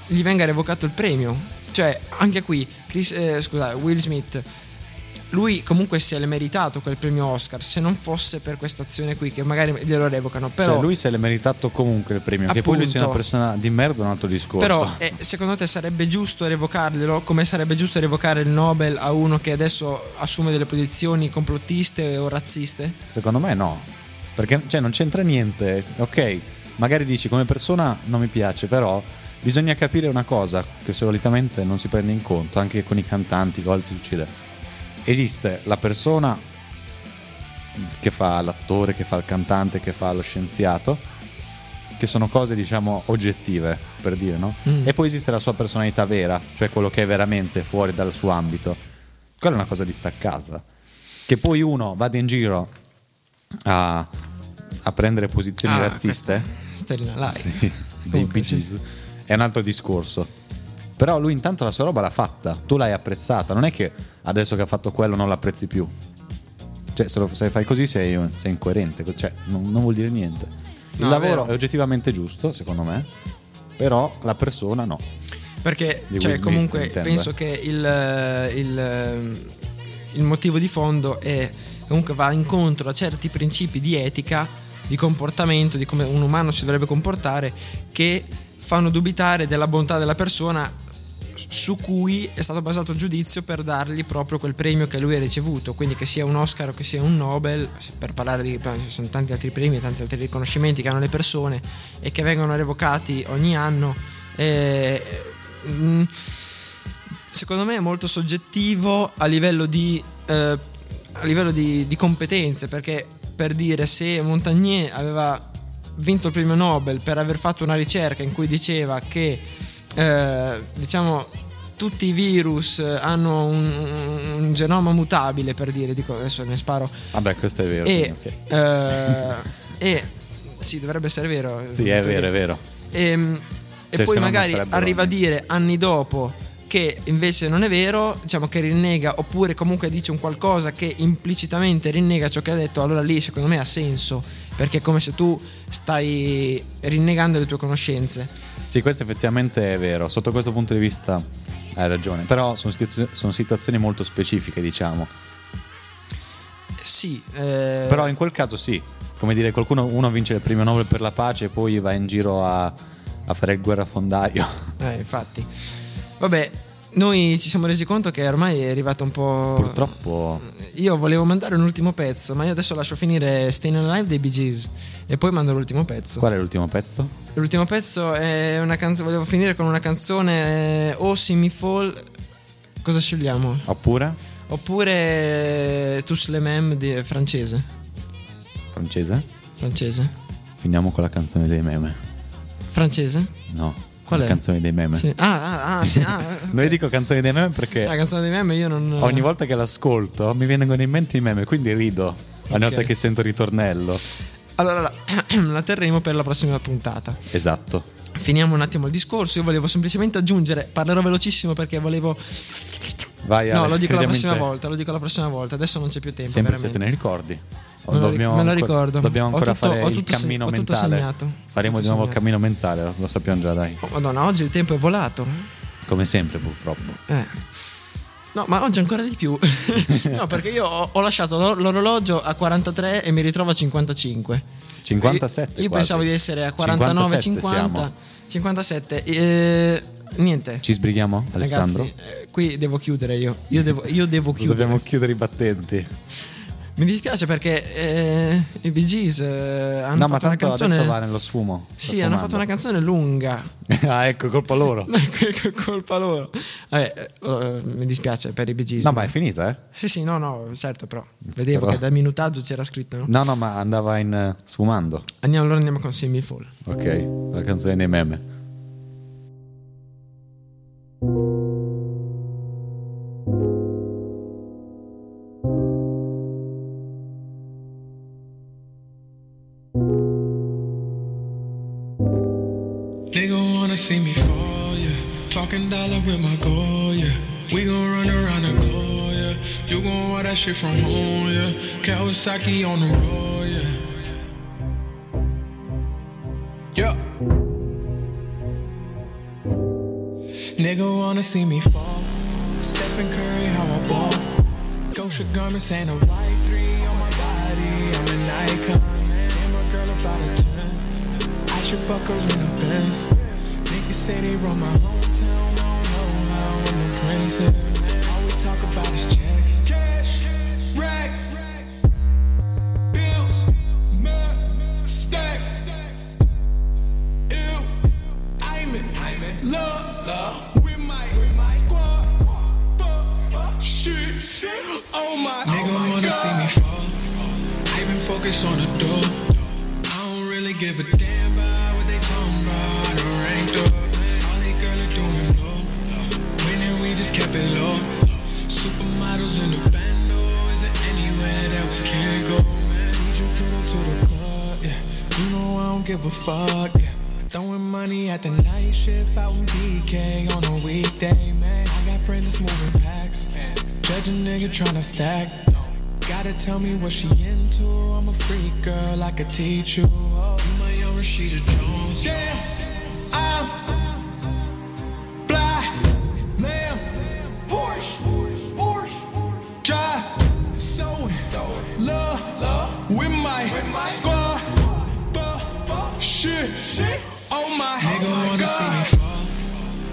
gli venga revocato il premio? Cioè, anche qui, Chris, eh, scusa, Will Smith lui comunque se l'è meritato quel premio Oscar se non fosse per questa azione qui che magari glielo revocano però, Cioè, lui se l'è meritato comunque il premio. Che poi lui sia una Appunto. persona di merda è un altro discorso. però eh, secondo te sarebbe giusto revocarglielo come sarebbe giusto revocare il Nobel a uno che adesso assume delle posizioni complottiste o razziste Secondo me no. Perché cioè, non c'entra niente. Ok, magari dici come persona non mi piace, però bisogna capire una cosa che solitamente non si prende in conto, anche con i cantanti, cosa succede. Esiste la persona che fa l'attore, che fa il cantante, che fa lo scienziato, che sono cose diciamo oggettive, per dire, no? Mm. E poi esiste la sua personalità vera, cioè quello che è veramente fuori dal suo ambito. Quella è una cosa distaccata. Che poi uno vada in giro a, a prendere posizioni Ah, razziste Stellina Lai sì, dei Bee Gees, è un altro discorso. Però lui intanto la sua roba l'ha fatta, tu l'hai apprezzata, non è che adesso che ha fatto quello non l'apprezzi più. Cioè, se, lo- se fai così sei, sei incoerente, cioè non, non vuol dire niente. Il No, è lavoro vero. è oggettivamente giusto, secondo me, però la persona no. Perché cioè, Smith, comunque intendo, penso eh. che il, il, il motivo di fondo è comunque va incontro a certi principi di etica, di comportamento, di come un umano si dovrebbe comportare, che fanno dubitare della bontà della persona su cui è stato basato il giudizio per dargli proprio quel premio che lui ha ricevuto, quindi che sia un Oscar o che sia un Nobel, per parlare di ci sono tanti altri premi e tanti altri riconoscimenti che hanno le persone e che vengono revocati ogni anno. eh, mm, secondo me è molto soggettivo a livello di, eh, a livello di, di competenze, perché per dire se Montagnier aveva vinto il premio Nobel per aver fatto una ricerca in cui diceva che eh, diciamo tutti i virus hanno un, un genoma mutabile per dire dico adesso ne sparo Vabbè, questo è vero. e, quindi, ok. eh, e sì dovrebbe essere vero Sì, è vero, è vero. e, e Cioè, poi no non magari arriva a dire anni dopo che invece non è vero, diciamo che rinnega oppure comunque dice un qualcosa che implicitamente rinnega ciò che ha detto, allora lì secondo me ha senso, perché è come se tu stai rinnegando le tue conoscenze. Sì, questo effettivamente è vero. Sotto questo punto di vista hai ragione. Però sono, situ- sono situazioni molto specifiche, diciamo. Sì, eh, Però in quel caso sì. Come dire, qualcuno uno vince il premio Nobel per la pace e poi va in giro a, a fare il guerrafondaio. *laughs* eh, infatti. Vabbè, noi ci siamo resi conto che ormai è arrivato un po'... Purtroppo. Io volevo mandare un ultimo pezzo, ma io adesso lascio finire Staying Alive dei Bee Gees e poi mando l'ultimo pezzo. Qual è l'ultimo pezzo? L'ultimo pezzo è una canzone, volevo finire con una canzone eh, Oh See Me Fall. Cosa scegliamo? Oppure? Oppure Tous les Mêmes di francese. Francese? Francese. Finiamo con la canzone dei meme. Francese? No. Qual è? canzone dei meme. Sì. Ah, ah, ah, sì, ah, *laughs* Noi dico canzone dei meme perché La canzone dei meme io non ogni volta che l'ascolto mi vengono in mente i meme, quindi rido. Ogni volta che sento ritornello. Allora la, *clears throat* la terremo per la prossima puntata. Esatto. Finiamo un attimo il discorso. Io volevo semplicemente aggiungere, parlerò velocissimo perché volevo. Vai, No, lo dico la prossima volta. Lo dico la prossima volta. Adesso non c'è più tempo. Sempre se veramente. te ne ricordi. O Me lo, dobbiamo me lo ricordo. Dobbiamo ancora tutto- fare il se- cammino tutto mentale. segnato. Faremo di nuovo il cammino mentale, lo sappiamo già, dai. Oh, Madonna, oggi il tempo è volato. Come sempre, purtroppo. Eh. No, ma oggi ancora di più. *laughs* no, perché io ho, ho lasciato l'or- l'orologio a 43 e mi ritrovo a 55. 57. Io, io quasi. pensavo di essere a 49, 57 50. siamo. 57. Eh, niente. Ci sbrighiamo, Alessandro? Ragazzi, eh, qui devo chiudere io. Io devo, io devo chiudere. Dobbiamo chiudere i battenti. Mi dispiace perché eh, i Bee Gees eh, hanno no, ma fatto una tanto canzone. adesso va nello sfumo. Sì, hanno fatto una canzone lunga. *laughs* ah, ecco, colpa loro. *laughs* Che colpa loro. Vabbè, eh, mi dispiace per i Bee Gees. No, ma è finita, eh? Sì, sì, no, no, certo, però vedevo Però- che dal minutaggio c'era scritto. No? No, no, ma andava in eh, sfumando. Andiamo, allora andiamo con Semi Fall. Ok, la canzone dei meme. Shit from home, yeah. Kawasaki on the road, yeah. Yeah. Nigga wanna see me fall. Stephen Curry, how I ball. Gosha garments and a white three on my body. I'm an icon. And my girl about a 10. I should fuck her in the Benz. Niggas say they run my hometown. I don't know how I'm the prince give a fuck, yeah. Throwing money at the night shift out in BK on a weekday, man. I got friends that's moving packs. Judge a nigga tryna stack. Gotta tell me what she into. I'm a freak girl, I could teach you. Oh, you my young Rashida Jones. Yeah,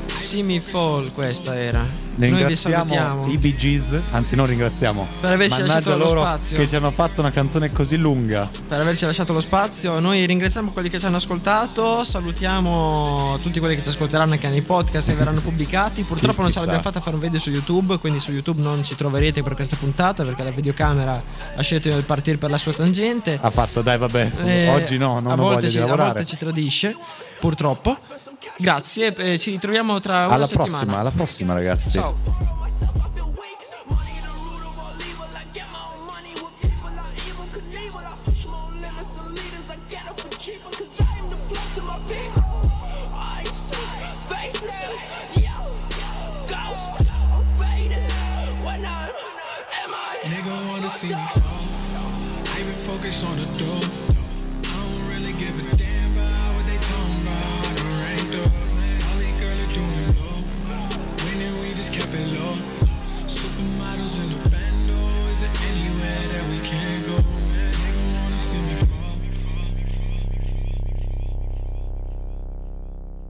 Semi Fall questa era. Ne Noi vi ringraziamo salutiamo. i Bee Gees, anzi non ringraziamo. Per averci lasciato lo spazio. che ci hanno fatto una canzone così lunga. per averci lasciato lo spazio. Noi ringraziamo quelli che ci hanno ascoltato. Salutiamo tutti quelli che ci ascolteranno anche nei podcast che verranno pubblicati. Purtroppo non ce l'abbiamo fatta a fare un video su YouTube. Quindi su YouTube non ci troverete per questa puntata perché la videocamera ha scelto di partire per la sua tangente. Ha fatto, dai, vabbè. Eh, Oggi no, non a volte ci, di a volte ci tradisce, purtroppo. Grazie, eh, ci ritroviamo tra una Alla settimana. prossima, alla prossima, ragazzi. Ciao. See